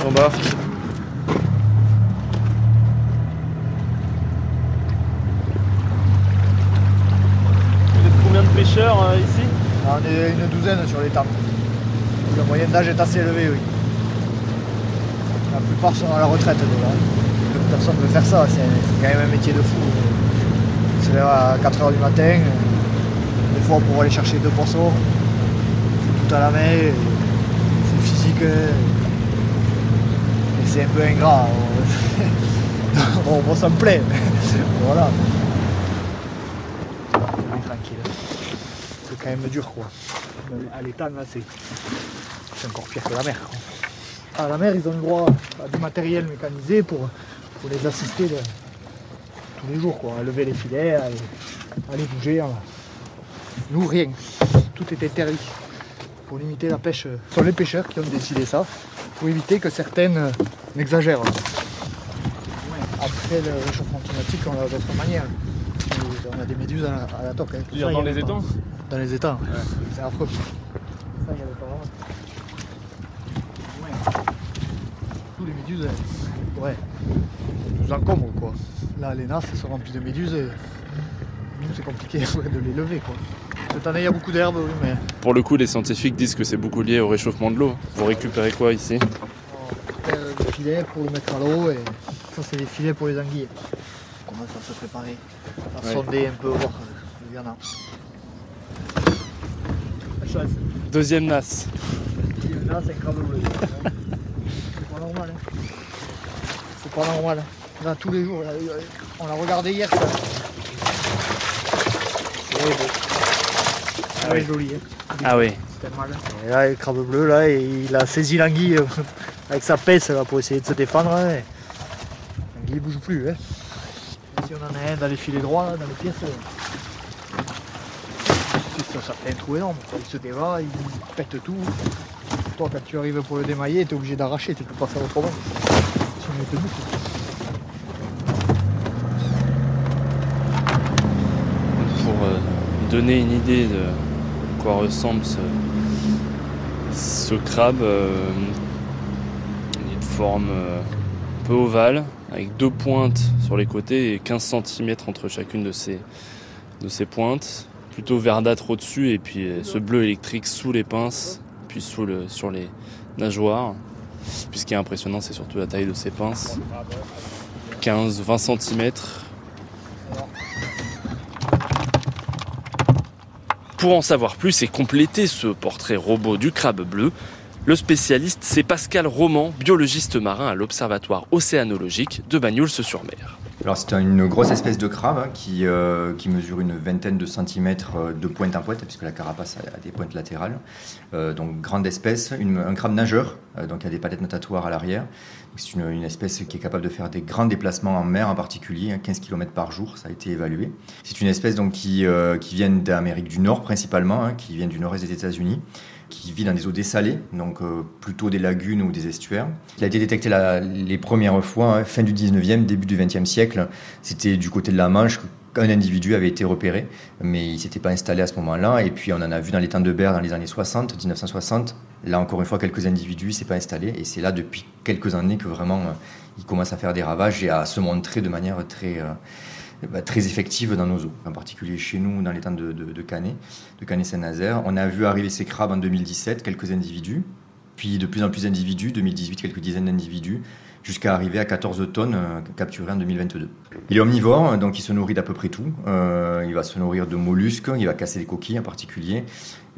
J'embarque. Vous êtes combien de pêcheurs euh, ici? On est une douzaine sur les tables. La moyenne d'âge est assez élevée, oui. La plupart sont à la retraite déjà. Personne ne veut faire ça, c'est quand même un métier de fou. Lève à 4h du matin, des fois pour aller chercher deux poissons, tout à la main, c'est physique et c'est un peu ingrat. On, on s'en plaît, voilà. Tranquille. C'est quand même dur quoi. À l'étang là c'est c'est encore pire que la mer. À la mer ils ont le droit à du matériel mécanisé pour, pour les assister de- tous les jours quoi, à lever les filets, à les, à les bouger. hein. Nous rien, tout est interdit. Pour limiter la pêche, euh, ce sont les pêcheurs qui ont décidé ça, pour éviter que certaines euh, n'exagèrent. Après le réchauffement climatique, on a d'autres manières. On a des méduses à la, à la toque. hein. veux dire Ça, dans les avait pas. étangs Dans les étangs, c'est affreux. Ça, il y avait pas vraiment. Ouais. Tous les méduses, elles- ouais, elles nous encombrent quoi. Là, les nasses elles sont remplies de méduses et nous, c'est compliqué ouais, de les lever quoi. Cette année, il y a beaucoup d'herbes, oui, mais Pour le coup, les scientifiques disent que c'est beaucoup lié au réchauffement de l'eau. Vous récupérez quoi ici? On perd des filets pour le mettre à l'eau et ça, c'est des filets pour les anguilles. On commence à se préparer, à Ouais. sonder un peu, voir euh, il y en a. La chance. Deuxième nas. Là, c'est un crabe bleu. C'est pas normal. Hein. C'est pas normal. Là, tous les jours, là, euh, on l'a regardé hier, ça. C'est beau. Ah ouais, joli. Hein. Ah oui. C'était mal. Et là, le crabe bleu, là, il a saisi l'anguille euh, avec sa pèse là, pour essayer de se défendre. hein, L'anguille bouge plus. Hein. Si on en a un dans les filets droits, là, dans les pièces, euh, ça, ça fait un trou énorme. Il se débat, il pète tout. Toi, quand tu arrives pour le démailler, tu es obligé d'arracher, tu peux pas faire autrement. Pour euh, donner une idée de quoi ressemble ce, crabe, euh, il est de forme euh, peu ovale, avec deux pointes sur les côtés et 15 cm entre chacune de ces, de ces pointes. Plutôt verdâtre au-dessus et puis ce bleu électrique sous les pinces, le, sur les nageoires. Puis ce qui est impressionnant, c'est surtout la taille de ces pinces. 15-20 cm. Pour en savoir plus et compléter ce portrait robot du crabe bleu, le spécialiste c'est Pascal Roman, biologiste marin à l'Observatoire océanologique de Bagnols-sur-Mer. Alors c'est une grosse espèce de crabe hein, qui, euh, qui mesure une vingtaine de centimètres euh, de pointe en pointe, puisque la carapace a, des pointes latérales. Euh, donc grande espèce, une- un crabe nageur, donc il a des palettes natatoires à l'arrière. C'est une, espèce qui est capable de faire des grands déplacements en mer en particulier, hein, 15 km par jour, ça a été évalué. C'est une espèce donc qui, qui vient d'Amérique du Nord principalement, hein, qui vient du nord-est des États-Unis. Qui vit dans des eaux dessalées, donc euh, plutôt des lagunes ou des estuaires. Il a été détecté les premières fois, hein, fin du 19e, début du 20e siècle. C'était du côté de la Manche qu'un individu avait été repéré, mais il ne s'était pas installé à ce moment-là. Et puis on en a vu dans les temps de Berre dans les années 60, 1960. Là encore une fois, quelques individus, il s'est pas installé. Et c'est là depuis quelques années que vraiment euh, il commence à faire des ravages et à se montrer de manière très... Euh, bah, très effective dans nos eaux, en particulier chez nous dans l'étang de, de, de Canet, de Canet-Saint-Nazaire. On a vu arriver ces crabes en 2017, quelques individus, puis de plus en plus d'individus, 2018 quelques dizaines d'individus, jusqu'à arriver à 14 tonnes euh, capturées en 2022. Il est omnivore, donc il se nourrit d'à peu près tout. Euh, il va se nourrir de mollusques, il va casser des coquilles en particulier.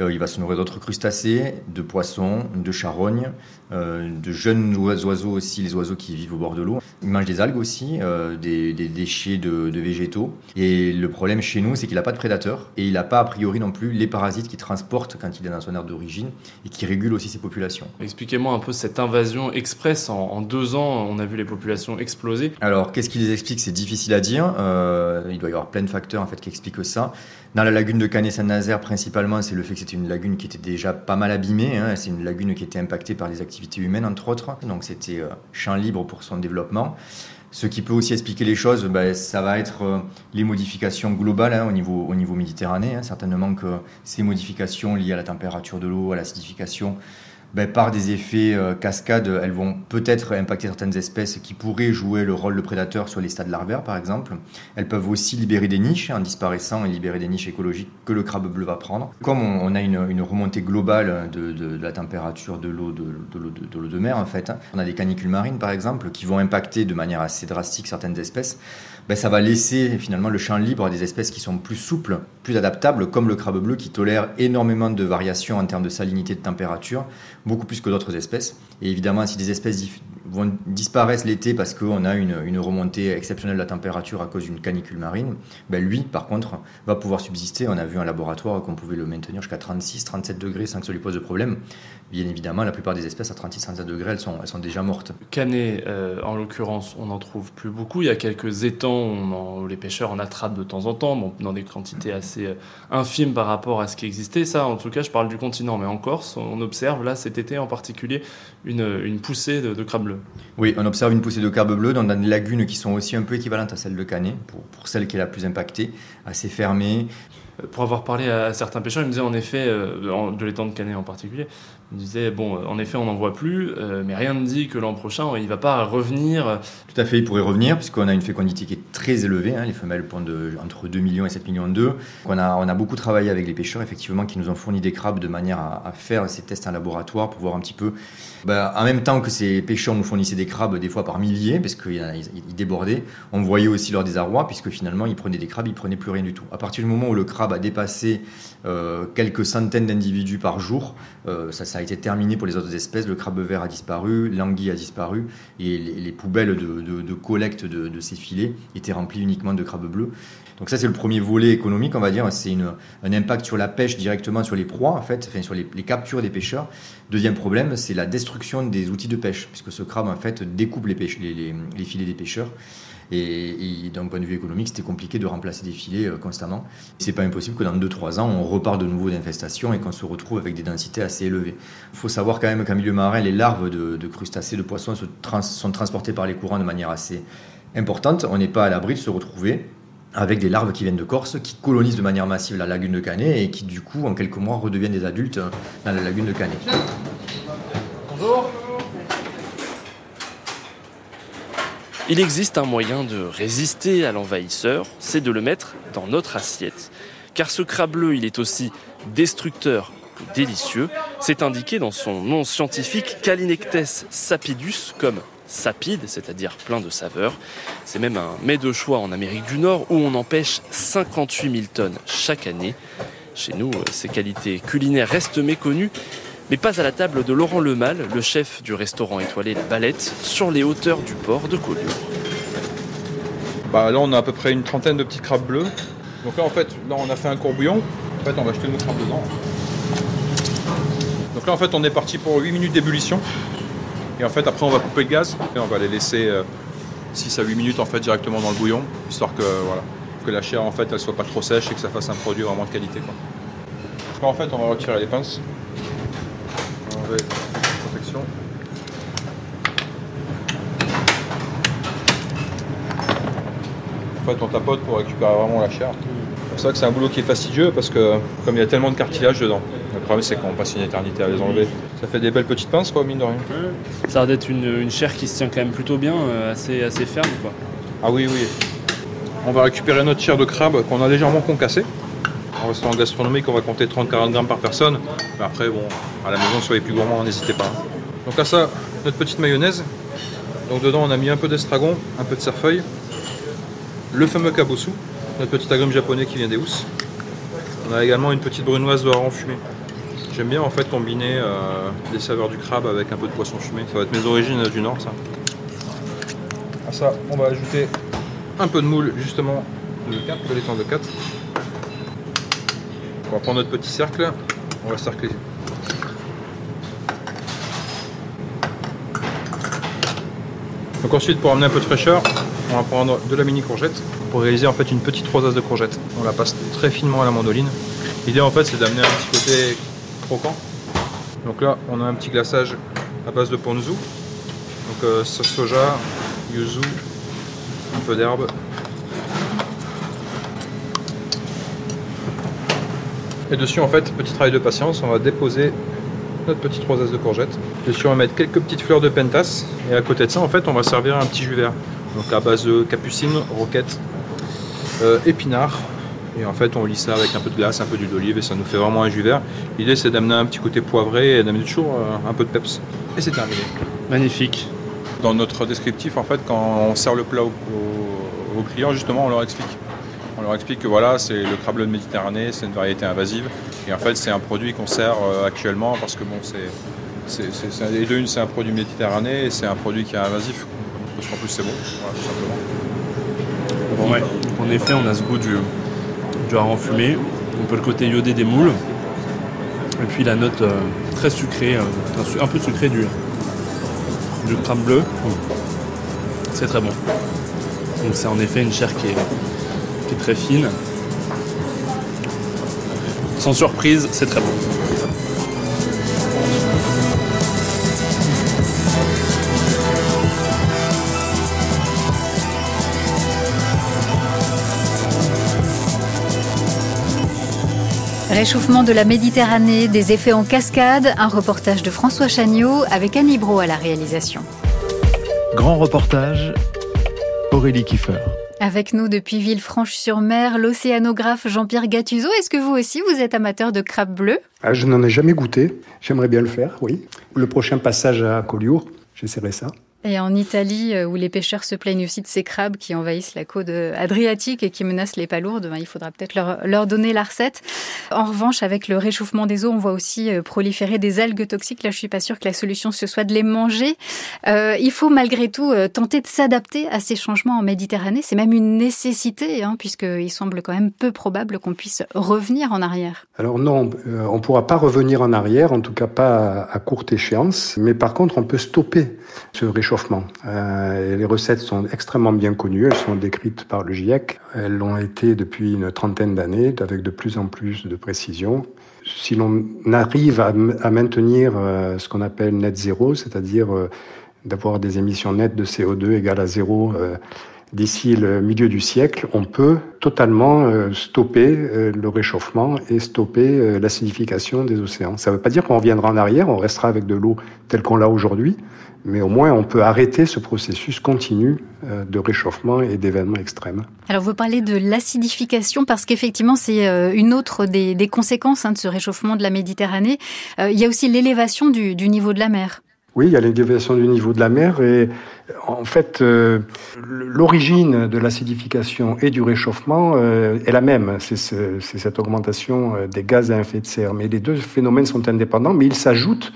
Euh, il va se nourrir d'autres crustacés, de poissons, de charognes, de jeunes oiseaux aussi, les oiseaux qui vivent au bord de l'eau. Il mange des algues aussi, des, déchets de, végétaux. Et le problème chez nous, c'est qu'il n'a pas de prédateurs et il n'a pas a priori non plus les parasites qui transportent quand il est dans son aire d'origine et qui régulent aussi ses populations. Expliquez-moi un peu cette invasion express. En, deux ans, on a vu les populations exploser. Alors, qu'est-ce qui les explique C'est difficile à dire. Euh, il doit y avoir plein de facteurs en fait qui expliquent ça. Dans la lagune de Canet-Saint-Nazaire, principalement, c'est le fait que c'était une lagune qui était déjà pas mal abîmée. Hein. C'est une lagune qui était impactée par les activités humaines, entre autres. Donc, c'était euh, champ libre pour son développement. Ce qui peut aussi expliquer les choses, ben, ça va être euh, les modifications globales hein, au, niveau, au niveau méditerranéen. Hein. Certainement que ces modifications liées à la température de l'eau, à l'acidification, ben, par des effets euh, cascades, elles vont peut-être impacter certaines espèces qui pourraient jouer le rôle de prédateurs sur les stades larvaires, par exemple. Elles peuvent aussi libérer des niches en disparaissant et libérer des niches écologiques que le crabe bleu va prendre. Comme on, a une, remontée globale de la température de l'eau de, de l'eau de, mer, en fait, hein. on a des canicules marines, par exemple, qui vont impacter de manière assez drastique certaines espèces. Ben, ça va laisser finalement le champ libre à des espèces qui sont plus souples, plus adaptables, comme le crabe bleu qui tolère énormément de variations en termes de salinité de température, beaucoup plus que d'autres espèces. Et évidemment, si des espèces vont disparaissent l'été parce qu'on a une, remontée exceptionnelle de la température à cause d'une canicule marine, ben lui, par contre, va pouvoir subsister. On a vu en laboratoire qu'on pouvait le maintenir jusqu'à 36, 37 degrés sans que ça lui pose de problème. Bien évidemment, la plupart des espèces à 36, 37 degrés, elles sont, déjà mortes. Canet, euh, en l'occurrence, on n'en trouve plus beaucoup. Il y a quelques étangs où, les pêcheurs en attrapent de temps en temps, dans des quantités assez euh, infimes par rapport à ce qui existait. Ça, en tout cas, je parle du continent, mais en Corse, on observe là cet été en particulier une, poussée de, de bleus. Oui, on observe une poussée de crabes bleus dans des lagunes qui sont aussi un peu équivalentes à celles de Canet, pour celle qui est la plus impactée, assez fermée. Pour avoir parlé à certains pêcheurs, ils me disaient en effet, euh, de l'étang de Canet en particulier, ils me disaient, bon, en effet, on n'en voit plus, euh, mais rien ne dit que l'an prochain, il ne va pas revenir. Tout à fait, il pourrait revenir, puisqu'on a une fécondité qui est très élevée. Hein, les femelles pondent entre 2 millions et 7 millions d'œufs. On a, on a beaucoup travaillé avec les pêcheurs, effectivement, qui nous ont fourni des crabes de manière à, faire ces tests en laboratoire pour voir un petit peu. Ben, en même temps que ces pêcheurs nous fournissaient des crabes, des fois par milliers, parce qu'ils ils débordaient, on voyait aussi leur désarroi, puisque finalement, ils prenaient des crabes, ils prenaient plus rien du tout. À partir du moment où le crabe a dépassé euh, quelques centaines d'individus par jour, euh, ça, a été terminé pour les autres espèces. Le crabe vert a disparu, l'anguille a disparu, et les, les poubelles de, collecte de, ces filets étaient remplies uniquement de crabes bleus. Donc ça, c'est le premier volet économique, on va dire. C'est un impact sur la pêche directement sur les proies, en fait, sur les, captures des pêcheurs. Deuxième problème, c'est la destruction des outils de pêche, puisque ce crabe, en fait, découpe les filets des pêcheurs. Et, d'un point de vue économique, c'était compliqué de remplacer des filets euh, constamment. C'est pas impossible que dans 2-3 ans, on repart de nouveau d'infestation et qu'on se retrouve avec des densités assez élevées. Il faut savoir quand même qu'en milieu marin, les larves de, crustacés, de poissons sont transportées par les courants de manière assez importante. On n'est pas à l'abri de se retrouver avec des larves qui viennent de Corse, qui colonisent de manière massive la lagune de Canet et qui du coup, en quelques mois, redeviennent des adultes dans la lagune de Canet. Bonjour. Il existe un moyen de résister à l'envahisseur, c'est de le mettre dans notre assiette. Car ce crabe bleu, il est aussi destructeur que délicieux. C'est indiqué dans son nom scientifique Calinectes sapidus comme sapide, c'est-à-dire plein de saveurs. C'est même un mets de choix en Amérique du Nord où on en pêche 58 000 tonnes chaque année. Chez nous, ses qualités culinaires restent méconnues, mais pas à la table de Laurent Lemal, le chef du restaurant étoilé La Balette, sur les hauteurs du port de Collioure. Bah là, on a à peu près une trentaine de petits crabes bleus. Donc là, en fait, là, on a fait un courbouillon. En fait, on va jeter nos crabes dedans. Donc là, en fait, on est parti pour 8 minutes d'ébullition. Et en fait, après, on va couper le gaz et on va les laisser euh, 6 à 8 minutes en fait directement dans le bouillon, histoire que voilà, que la chair en fait elle soit pas trop sèche et que ça fasse un produit vraiment de qualité. En fait, on va retirer les pinces. Protection. En fait, on tapote pour récupérer vraiment la chair. C'est pour ça que c'est un boulot qui est fastidieux parce que comme il y a tellement de cartilage dedans, le problème c'est qu'on passe une éternité à les enlever. Ça fait des belles petites pinces quoi, mine de rien. Ça a l'air d'être une, une chair qui se tient quand même plutôt bien, euh, assez, assez ferme quoi. Ah oui, oui. On va récupérer notre chair de crabe qu'on a légèrement concassée. En restaurant gastronomique, on va compter 30-40 grammes par personne. Mais après, bon, à la maison, soyez plus gourmands, n'hésitez pas. Donc à ça, notre petite mayonnaise. Donc dedans, on a mis un peu d'estragon, un peu de cerfeuil, le fameux kabosu, notre petit agrume japonais qui vient des housses. On a également une petite brunoise de hareng fumé. J'aime bien en fait combiner euh, les saveurs du crabe avec un peu de poisson fumé. Ça va être mes origines du nord, ça. À ça, on va ajouter un peu de moule, justement, de 4, de l'étang de 4. On va prendre notre petit cercle, on va cercler. Donc ensuite, pour amener un peu de fraîcheur, on va prendre de la mini courgette pour réaliser en fait une petite rosace de courgette. On la passe très finement à la mandoline. L'idée en fait c'est d'amener un petit côté croquant. Donc là on a un petit glaçage à base de ponzu. Donc euh, soja, yuzu, un peu d'herbe. Et dessus en fait, petit travail de patience, on va déposer notre petite rosace de courgette. Dessus on va mettre quelques petites fleurs de pentas. Et à côté de ça en fait on va servir un petit jus vert. Donc à base de capucine, roquette, euh, épinards. Et en fait, on lit ça avec un peu de glace, un peu d'huile d'olive et ça nous fait vraiment un jus vert. L'idée, c'est d'amener un petit côté poivré et d'amener toujours euh, un peu de peps. Et c'est terminé. Magnifique. Dans notre descriptif, en fait, quand on sert le plat aux clients, justement, on leur explique. On leur explique que voilà, c'est le crabe bleu de Méditerranée, c'est une variété invasive. Et en fait, c'est un produit qu'on sert euh, actuellement parce que bon, c'est. c'est- c'est- c'est- Et de une, c'est un produit méditerranéen et c'est un produit qui est invasif. Parce qu'en plus, c'est bon, tout simplement. Ouais. En effet, on a ce goût du, du hareng fumé, un peu le côté iodé des moules, et puis la note euh, très sucrée, euh, un, peu sucrée du, du crabe bleu. C'est très bon. Donc c'est en effet une chair qui est, qui est très fine. Sans surprise, c'est très bon. Réchauffement de la Méditerranée, des effets en cascade, un reportage de François Chagnot avec Annie Bro à la réalisation. Grand reportage, Aurélie Kiefer. Avec nous depuis Villefranche-sur-Mer, l'océanographe Jean-Pierre Gattuso. Est-ce que vous aussi, vous êtes amateur de crabe bleu Ah, je n'en ai jamais goûté. J'aimerais bien le faire, oui. Le prochain passage à Collioure, j'essaierai ça. Et en Italie, euh, où les pêcheurs se plaignent aussi de ces crabes qui envahissent la côte euh, adriatique et qui menacent les palourdes, ben, il faudra peut-être leur, donner la recette. En revanche, avec le réchauffement des eaux, on voit aussi euh, proliférer des algues toxiques. Là, je suis pas sûre que la solution ce soit de les manger. Il faut malgré tout tenter de s'adapter à ces changements en Méditerranée. C'est même une nécessité, hein, puisqu'il semble quand même peu probable qu'on puisse revenir en arrière. Alors non, on ne pourra pas revenir en arrière, en tout cas pas à courte échéance, mais par contre on peut stopper ce réchauffement. Euh, les recettes sont extrêmement bien connues, elles sont décrites par le GIEC, elles l'ont été depuis une trentaine d'années, avec de plus en plus de précision. Si l'on arrive à, maintenir euh, ce qu'on appelle net zéro, c'est-à-dire euh, d'avoir des émissions nettes de CO2 égales à zéro d'ici le milieu du siècle, on peut totalement euh, stopper euh, le réchauffement et stopper euh, l'acidification des océans. Ça ne veut pas dire qu'on reviendra en arrière, on restera avec de l'eau telle qu'on l'a aujourd'hui, mais au moins on peut arrêter ce processus continu de réchauffement et d'événements extrêmes. Alors vous parlez de l'acidification parce qu'effectivement c'est une autre des, conséquences hein, de ce réchauffement de la Méditerranée. Il y a aussi l'élévation du niveau de la mer. Oui, il y a l'élévation du niveau de la mer et en fait euh, l'origine de l'acidification et du réchauffement euh, est la même. C'est ce, c'est cette augmentation euh, des gaz à effet de serre. Mais les deux phénomènes sont indépendants, mais ils s'ajoutent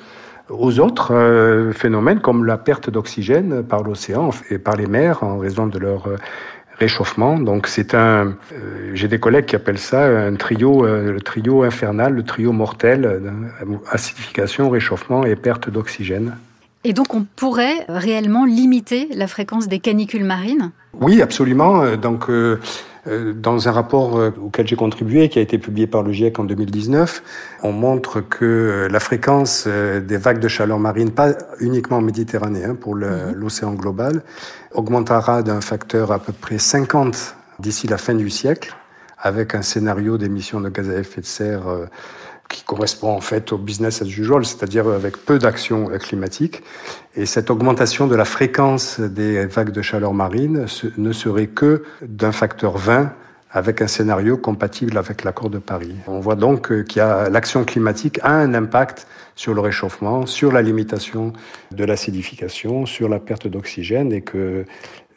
aux autres phénomènes comme la perte d'oxygène par l'océan et par les mers en raison de leur réchauffement. Donc c'est un, euh, j'ai des collègues qui appellent ça un trio, euh, le trio infernal, le trio mortel, euh, acidification, réchauffement et perte d'oxygène. Et donc on pourrait réellement limiter la fréquence des canicules marines? Oui, absolument. Donc, Euh, dans un rapport euh, auquel j'ai contribué, qui a été publié par le GIEC en 2019, on montre que la fréquence des vagues de chaleur marine, pas uniquement en Méditerranée, hein, pour mhm. l'océan global, augmentera d'un facteur à peu près 50 d'ici la fin du siècle, avec un scénario d'émissions de gaz à effet de serre qui correspond en fait au business as usual, c'est-à-dire avec peu d'action climatique. Et cette augmentation de la fréquence des vagues de chaleur marine ne serait que d'un facteur 20 avec un scénario compatible avec l'accord de Paris. On voit donc qu'il y a l'action climatique a un impact sur le réchauffement, sur la limitation de l'acidification, sur la perte d'oxygène et que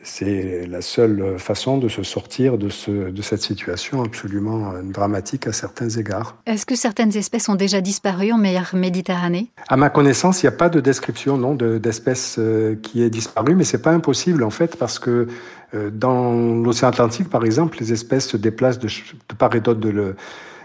c'est la seule façon de se sortir de, ce, de cette situation absolument euh, dramatique à certains égards. Est-ce que certaines espèces ont déjà disparu en mer Méditerranée? À ma connaissance, il n'y a pas de description non, d'espèces euh, qui est disparue, mais c'est pas impossible en fait parce que euh, dans l'océan Atlantique, par exemple, les espèces se déplacent de, de part et d'autre de le,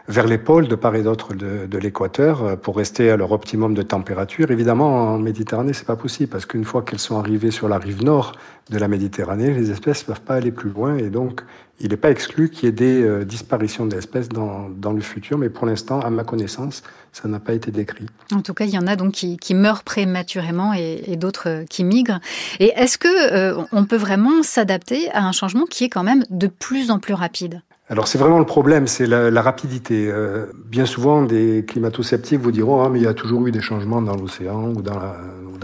vers les pôles de part et d'autre de, l'équateur euh, pour rester à leur optimum de température. Évidemment, en Méditerranée, c'est pas possible parce qu'une fois qu'elles sont arrivées sur la rive nord de la Méditerranée, les espèces ne peuvent pas aller plus loin et donc il n'est pas exclu qu'il y ait des euh, disparitions d'espèces dans, dans, le futur, mais pour l'instant, à ma connaissance, ça n'a pas été décrit. En tout cas, il y en a donc qui, meurent prématurément et, et d'autres euh, qui migrent. Et est-ce que on peut vraiment s'adapter à un changement qui est quand même de plus en plus rapide? Alors c'est vraiment le problème, c'est la, rapidité. Euh, bien souvent, des climato-sceptiques vous diront ah mais il y a toujours eu des changements dans l'océan ou dans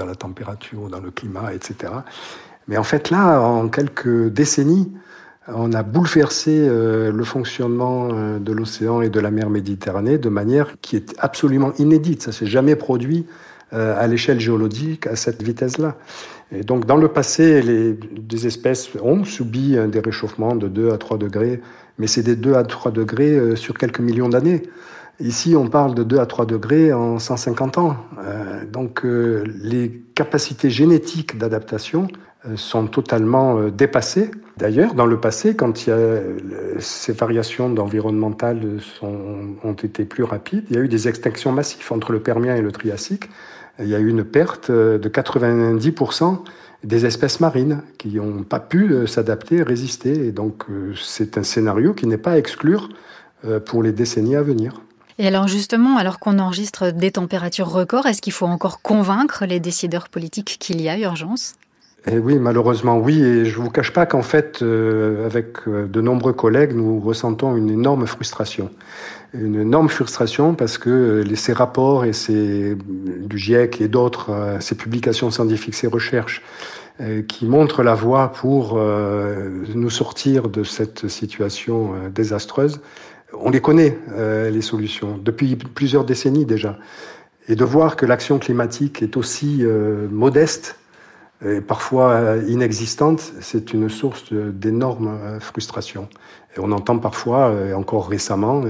la, température ou dans le climat, etc. Mais en fait là, en quelques décennies, on a bouleversé euh, le fonctionnement euh, de l'océan et de la mer Méditerranée de manière qui est absolument inédite. Ça s'est jamais produit à l'échelle géologique à cette vitesse-là. Et donc dans le passé, les, des espèces ont subi des réchauffements de 2 à 3 degrés mais c'est des 2 à 3 degrés euh, sur quelques millions d'années. Ici, on parle de 2 à 3 degrés en 150 ans. Euh, donc, euh, les capacités génétiques d'adaptation sont totalement dépassées. D'ailleurs, dans le passé, quand ces variations environnementales ont été plus rapides, il y a eu des extinctions massives entre le Permien et le Triassique. Il y a eu une perte de 90% des espèces marines qui n'ont pas pu euh, s'adapter, résister. Et donc euh, c'est un scénario qui n'est pas à exclure euh, pour les décennies à venir. Et alors justement, alors qu'on enregistre des températures records, est-ce qu'il faut encore convaincre les décideurs politiques qu'il y a urgence? Eh oui, malheureusement oui, et je vous cache pas qu'en fait, avec de nombreux collègues, nous ressentons une énorme frustration une énorme frustration parce que ces rapports et du GIEC et d'autres, euh, ces publications scientifiques, ces recherches euh, qui montrent la voie pour euh, nous sortir de cette situation désastreuse, on les connaît, les solutions, depuis plusieurs décennies déjà. Et de voir que l'action climatique est aussi modeste et parfois inexistante, c'est une source d'énorme frustration. Et on entend parfois, encore récemment,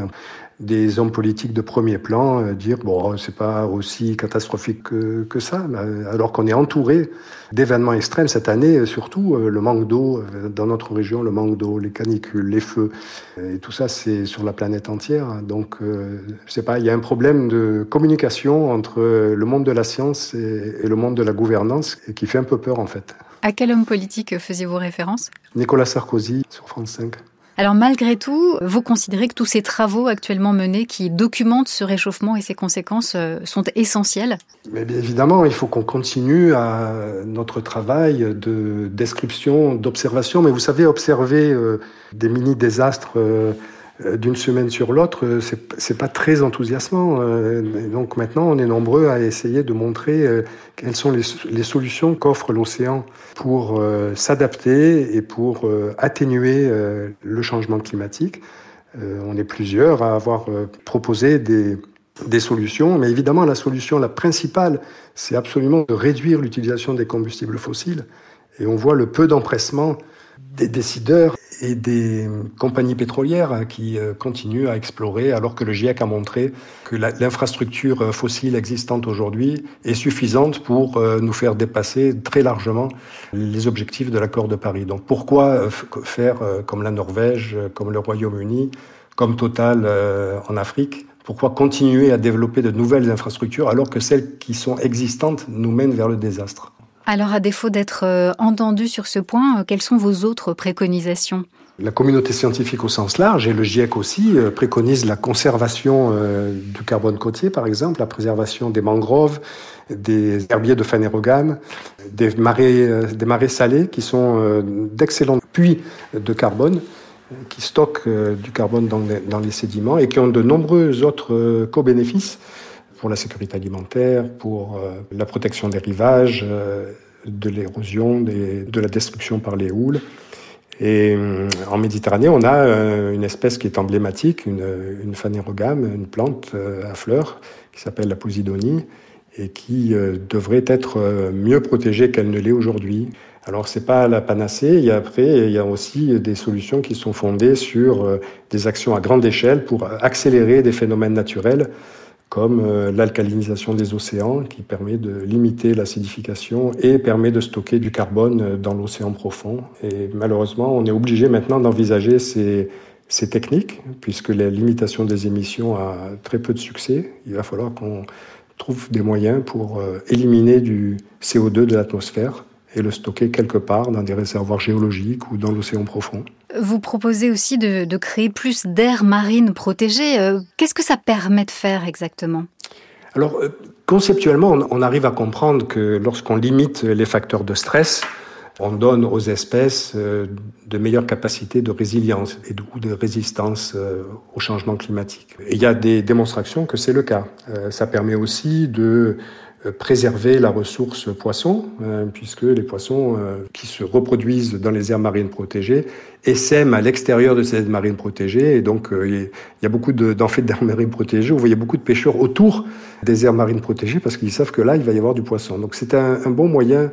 des hommes politiques de premier plan euh, dire bon c'est pas aussi catastrophique que, que ça alors qu'on est entouré d'événements extrêmes cette année euh, surtout euh, le manque d'eau dans notre région le manque d'eau les canicules les feux et tout ça c'est sur la planète entière. Donc je sais pas il y a un problème de communication entre le monde de la science et, et le monde de la gouvernance qui fait un peu peur en fait. À quel homme politique faisiez-vous référence? Nicolas Sarkozy sur France 5 alors malgré tout, vous considérez que tous ces travaux actuellement menés qui documentent ce réchauffement et ses conséquences euh, sont essentiels? Mais bien évidemment, il faut qu'on continue à notre travail de description, d'observation. Mais vous savez, observer euh, des mini-désastres euh, d'une semaine sur l'autre, euh, c'est pas très enthousiasmant. Euh, donc maintenant, on est nombreux à essayer de montrer quelles sont les, solutions qu'offre l'océan pour s'adapter et pour atténuer le changement climatique. On est plusieurs à avoir proposé des, des solutions, mais évidemment, la solution la principale, c'est absolument de réduire l'utilisation des combustibles fossiles. Et on voit le peu d'empressement des décideurs et des compagnies pétrolières qui euh, continuent à explorer alors que le GIEC a montré que l'infrastructure euh, fossile existante aujourd'hui est suffisante pour euh, nous faire dépasser très largement les objectifs de l'accord de Paris. Donc pourquoi faire comme la Norvège, comme le Royaume-Uni, comme Total en Afrique? Pourquoi continuer à développer de nouvelles infrastructures alors que celles qui sont existantes nous mènent vers le désastre? Alors, à défaut d'être euh, entendu sur ce point, euh, quelles sont vos autres préconisations? La communauté scientifique au sens large et le GIEC aussi préconisent la conservation du carbone côtier, par exemple, la préservation des mangroves, des herbiers de phanérogame, des marais, des salés qui sont d'excellents puits de carbone qui stockent du carbone dans les, dans les, sédiments et qui ont de nombreux autres co-bénéfices pour la sécurité alimentaire, pour la protection des rivages, de l'érosion, de la destruction par les houles. Et euh, en Méditerranée, on a euh, une espèce qui est emblématique, une, une phanérogame, une plante euh, à fleurs qui s'appelle la posidonie et qui devrait être mieux protégée qu'elle ne l'est aujourd'hui. Alors c'est pas la panacée. A après, il y a aussi des solutions qui sont fondées sur des actions à grande échelle pour accélérer des phénomènes naturels comme euh, l'alcalinisation des océans qui permet de limiter l'acidification et permet de stocker du carbone euh, dans l'océan profond. Et malheureusement, on est obligé maintenant d'envisager ces, techniques, puisque la limitation des émissions a très peu de succès. Il va falloir qu'on trouve des moyens pour euh, éliminer du CO2 de l'atmosphère et le stocker quelque part dans des réservoirs géologiques ou dans l'océan profond. Vous proposez aussi de, créer plus d'aires marines protégées. Euh, qu'est-ce que ça permet de faire exactement? Alors, euh, conceptuellement, on arrive à comprendre que lorsqu'on limite les facteurs de stress, on donne aux espèces euh, de meilleures capacités de résilience et de résistance au changement climatique. Et il y a des démonstrations que c'est le cas. Ça permet aussi de préserver la ressource poisson, euh, puisque les poissons euh, qui se reproduisent dans les aires marines protégées essaiment à l'extérieur de ces aires marines protégées. Et donc, il y a beaucoup fait d'aires marines protégées. Vous voyez beaucoup de pêcheurs autour des aires marines protégées parce qu'ils savent que là, il va y avoir du poisson. Donc, c'est un, un bon moyen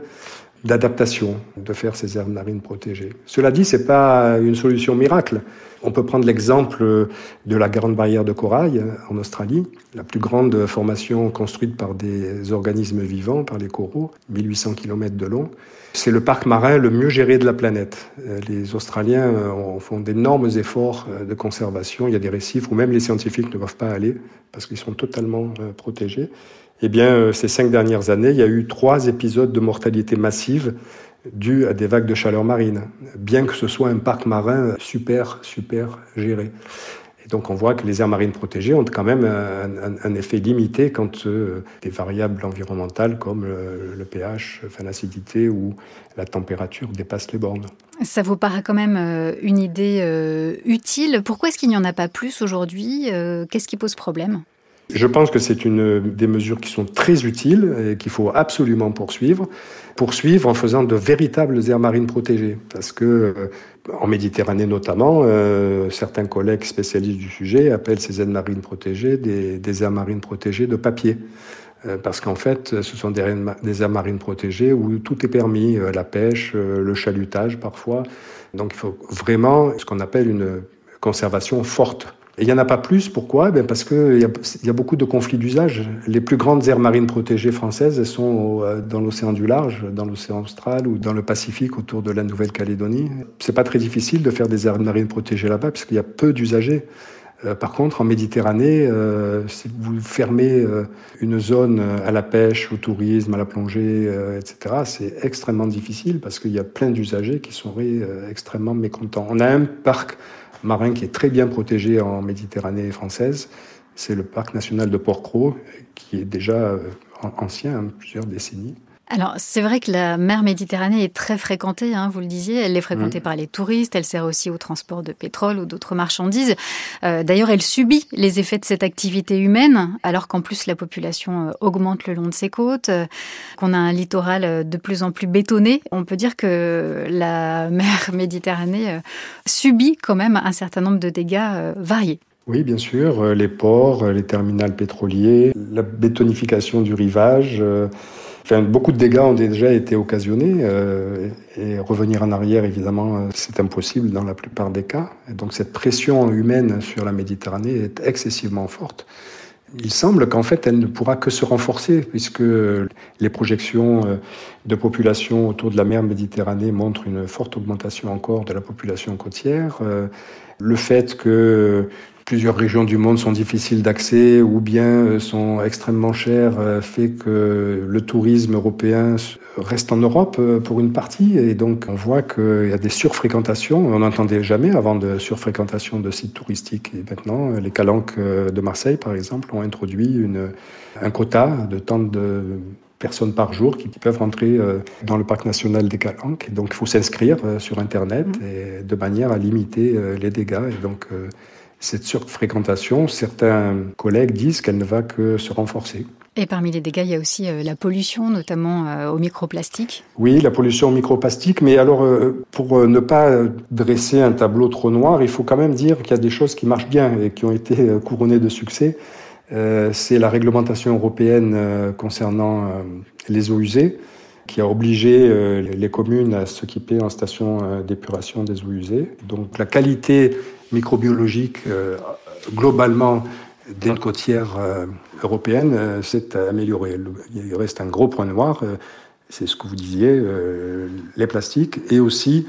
d'adaptation de faire ces aires marines protégées. Cela dit, c'est pas une solution miracle. On peut prendre l'exemple de la Grande Barrière de Corail en Australie, la plus grande formation construite par des organismes vivants, par les coraux, 1800 km de long. C'est le parc marin le mieux géré de la planète. Les Australiens font d'énormes efforts de conservation. Il y a des récifs où même les scientifiques ne peuvent pas aller parce qu'ils sont totalement euh, protégés. Eh bien, euh, ces cinq dernières années, il y a eu trois épisodes de mortalité massive dus à des vagues de chaleur marine, bien que ce soit un parc marin super, super géré. Et donc on voit que les aires marines protégées ont quand même un, effet limité quand euh, des variables environnementales comme le, pH, l'acidité ou la température dépassent les bornes. Ça vous paraît quand même euh, une idée utile? Pourquoi est-ce qu'il n'y en a pas plus aujourd'hui? Qu'est-ce qui pose problème? Je pense que c'est une des mesures qui sont très utiles et qu'il faut absolument poursuivre. Poursuivre en faisant de véritables aires marines protégées. Parce que, euh, en Méditerranée notamment, euh, certains collègues spécialistes du sujet appellent ces aires marines protégées des, des aires marines protégées de papier. Euh, parce qu'en fait, ce sont des, des aires marines protégées où tout est permis, la pêche, le chalutage parfois. Donc il faut vraiment ce qu'on appelle une conservation forte et il n'y en a pas plus. Pourquoi? Ben Parce qu'il y, y, a beaucoup de conflits d'usage. Les plus grandes aires marines protégées françaises elles sont euh, dans l'océan du large, dans l'océan austral ou dans le Pacifique autour de la Nouvelle-Calédonie. C'est pas très difficile de faire des aires marines protégées là-bas puisqu'il y a peu d'usagers. Euh, par contre, en Méditerranée, euh, si vous fermez une zone à la pêche, au tourisme, à la plongée, etc., c'est extrêmement difficile parce qu'il y a plein d'usagers qui sont extrêmement mécontents. On a un parc marin qui est très bien protégé en Méditerranée française. C'est le parc national de Port-Cros, qui est déjà euh, ancien, hein, plusieurs décennies. Alors, c'est vrai que la mer Méditerranée est très fréquentée, hein, vous le disiez. Elle est fréquentée mmh. par les touristes, elle sert aussi au transport de pétrole ou d'autres marchandises. Euh, d'ailleurs, elle subit les effets de cette activité humaine, alors qu'en plus la population euh, augmente le long de ses côtes, qu'on a un littoral de plus en plus bétonné. On peut dire que la mer Méditerranée subit quand même un certain nombre de dégâts variés. Oui, bien sûr, les ports, les terminals pétroliers, la bétonification du rivage, Beaucoup de dégâts ont déjà été occasionnés euh, et revenir en arrière, évidemment, euh, c'est impossible dans la plupart des cas. Donc cette pression humaine sur la Méditerranée est excessivement forte. Il semble qu'en fait, elle ne pourra que se renforcer puisque les projections euh, de population autour de la mer Méditerranée montrent une forte augmentation encore de la population côtière. Le fait que plusieurs régions du monde sont difficiles d'accès ou bien euh, sont extrêmement chères, euh, fait que le tourisme européen reste en Europe euh, pour une partie. Et donc, on voit qu'il y a des surfréquentations. On n'entendait jamais avant de surfréquentation de sites touristiques. Et maintenant, les calanques de Marseille, par exemple, ont introduit une, un quota de tant de personnes par jour qui, peuvent rentrer dans le parc national des Calanques. Et donc, il faut s'inscrire sur Internet mmh. et de manière à limiter les dégâts. Et donc, cette surfréquentation, certains collègues disent qu'elle ne va que se renforcer. Et parmi les dégâts, il y a aussi euh, la pollution, notamment euh, au microplastique. Oui, la pollution au microplastique. Mais alors, euh, pour ne pas dresser un tableau trop noir, il faut quand même dire qu'il y a des choses qui marchent bien et qui ont été couronnées de succès. C'est la réglementation européenne concernant les eaux usées qui a obligé les communes à s'équiper en station d'épuration des eaux usées. Donc la qualité microbiologique euh, globalement des côtières euh, européennes euh, s'est améliorée. Il reste un gros point noir, c'est ce que vous disiez, les plastiques et aussi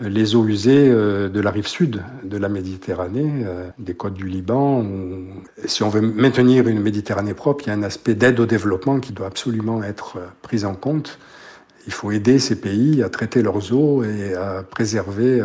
les eaux usées de la rive sud de la Méditerranée, des côtes du Liban. Si on veut maintenir une Méditerranée propre, il y a un aspect d'aide au développement qui doit absolument être pris en compte. Il faut aider ces pays à traiter leurs eaux et à préserver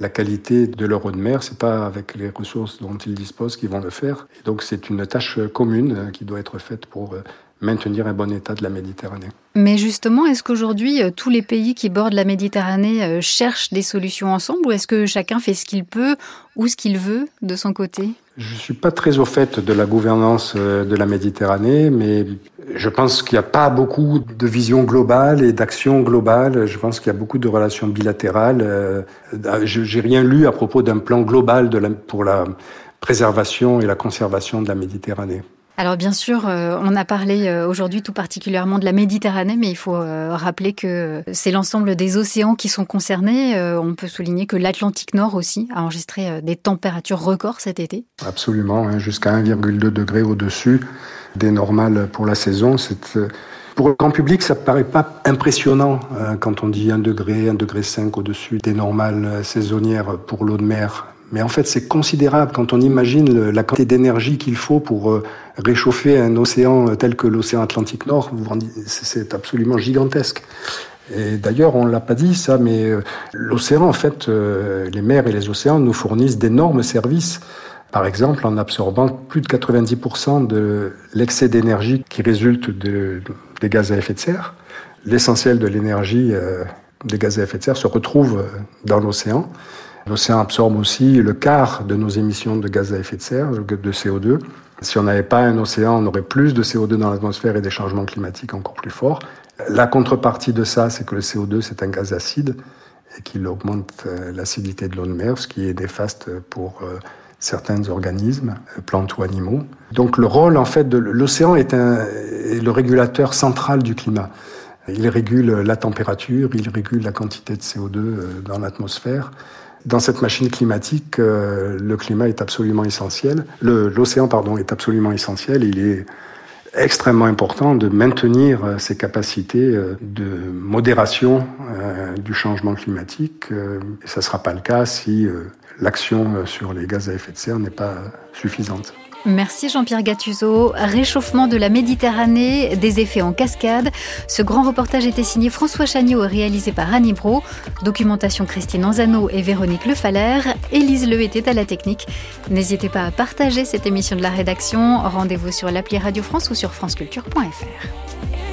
la qualité de leur eau de mer. C'est pas avec les ressources dont ils disposent qu'ils vont le faire. Et donc c'est une tâche commune euh, qui doit être faite pour euh, maintenir un bon état de la Méditerranée. Mais justement, est-ce qu'aujourd'hui, euh, tous les pays qui bordent la Méditerranée cherchent des solutions ensemble ou est-ce que chacun fait ce qu'il peut ou ce qu'il veut de son côté? Je ne suis pas très au fait de la gouvernance de la Méditerranée, mais je pense qu'il n'y a pas beaucoup de vision globale et d'action globale. Je pense qu'il y a beaucoup de relations bilatérales. Euh, je n'ai rien lu à propos d'un plan global de la, pour la préservation et la conservation de la Méditerranée. Alors bien sûr, euh, on a parlé euh, aujourd'hui tout particulièrement de la Méditerranée, mais il faut rappeler que c'est l'ensemble des océans qui sont concernés. on peut souligner que l'Atlantique Nord aussi a enregistré des températures records cet été. Absolument, hein, jusqu'à 1,2 degré au-dessus des normales pour la saison. Euh, pour le grand public, ça ne paraît pas impressionnant euh, quand on dit 1 degré, 1 degré 5 au-dessus des normales euh, saisonnières pour l'eau de mer. Mais en fait, c'est considérable quand on imagine la quantité d'énergie qu'il faut pour réchauffer un océan tel que l'océan Atlantique Nord. C'est absolument gigantesque. Et d'ailleurs, on l'a pas dit ça, mais l'océan, en fait, les mers et les océans nous fournissent d'énormes services. Par exemple, en absorbant plus de 90% de l'excès d'énergie qui résulte de, des gaz à effet de serre. L'essentiel de l'énergie euh, des gaz à effet de serre se retrouve euh, dans l'océan. L'océan absorbe aussi le quart de nos émissions de gaz à effet de serre, de CO2. Si on n'avait pas un océan, on aurait plus de CO2 dans l'atmosphère et des changements climatiques encore plus forts. La contrepartie de ça, c'est que le CO2, c'est un gaz acide et qu'il augmente euh, l'acidité de l'eau de mer, ce qui est néfaste pour certains organismes, euh, plantes ou animaux. Donc le rôle en fait de l'océan est, est le régulateur central du climat. Il régule la température, il régule la quantité de CO2 euh, dans l'atmosphère. Dans cette machine climatique, euh, le climat est absolument essentiel. L'océan, pardon, est absolument essentiel. Il est extrêmement important de maintenir ses capacités de modération du changement climatique. Et ça ne sera pas le cas si l'action euh, sur les gaz à effet de serre n'est pas suffisante. Merci Jean-Pierre Gattuso. Réchauffement de la Méditerranée, des effets en cascade. Ce grand reportage était signé François Chagnot et réalisé par Annie Bro. Documentation Christine Anzano et Véronique Lefalaire. Élise Le était à la technique. N'hésitez pas à partager cette émission de la rédaction. Rendez-vous sur l'appli Radio France ou sur franceculture.fr.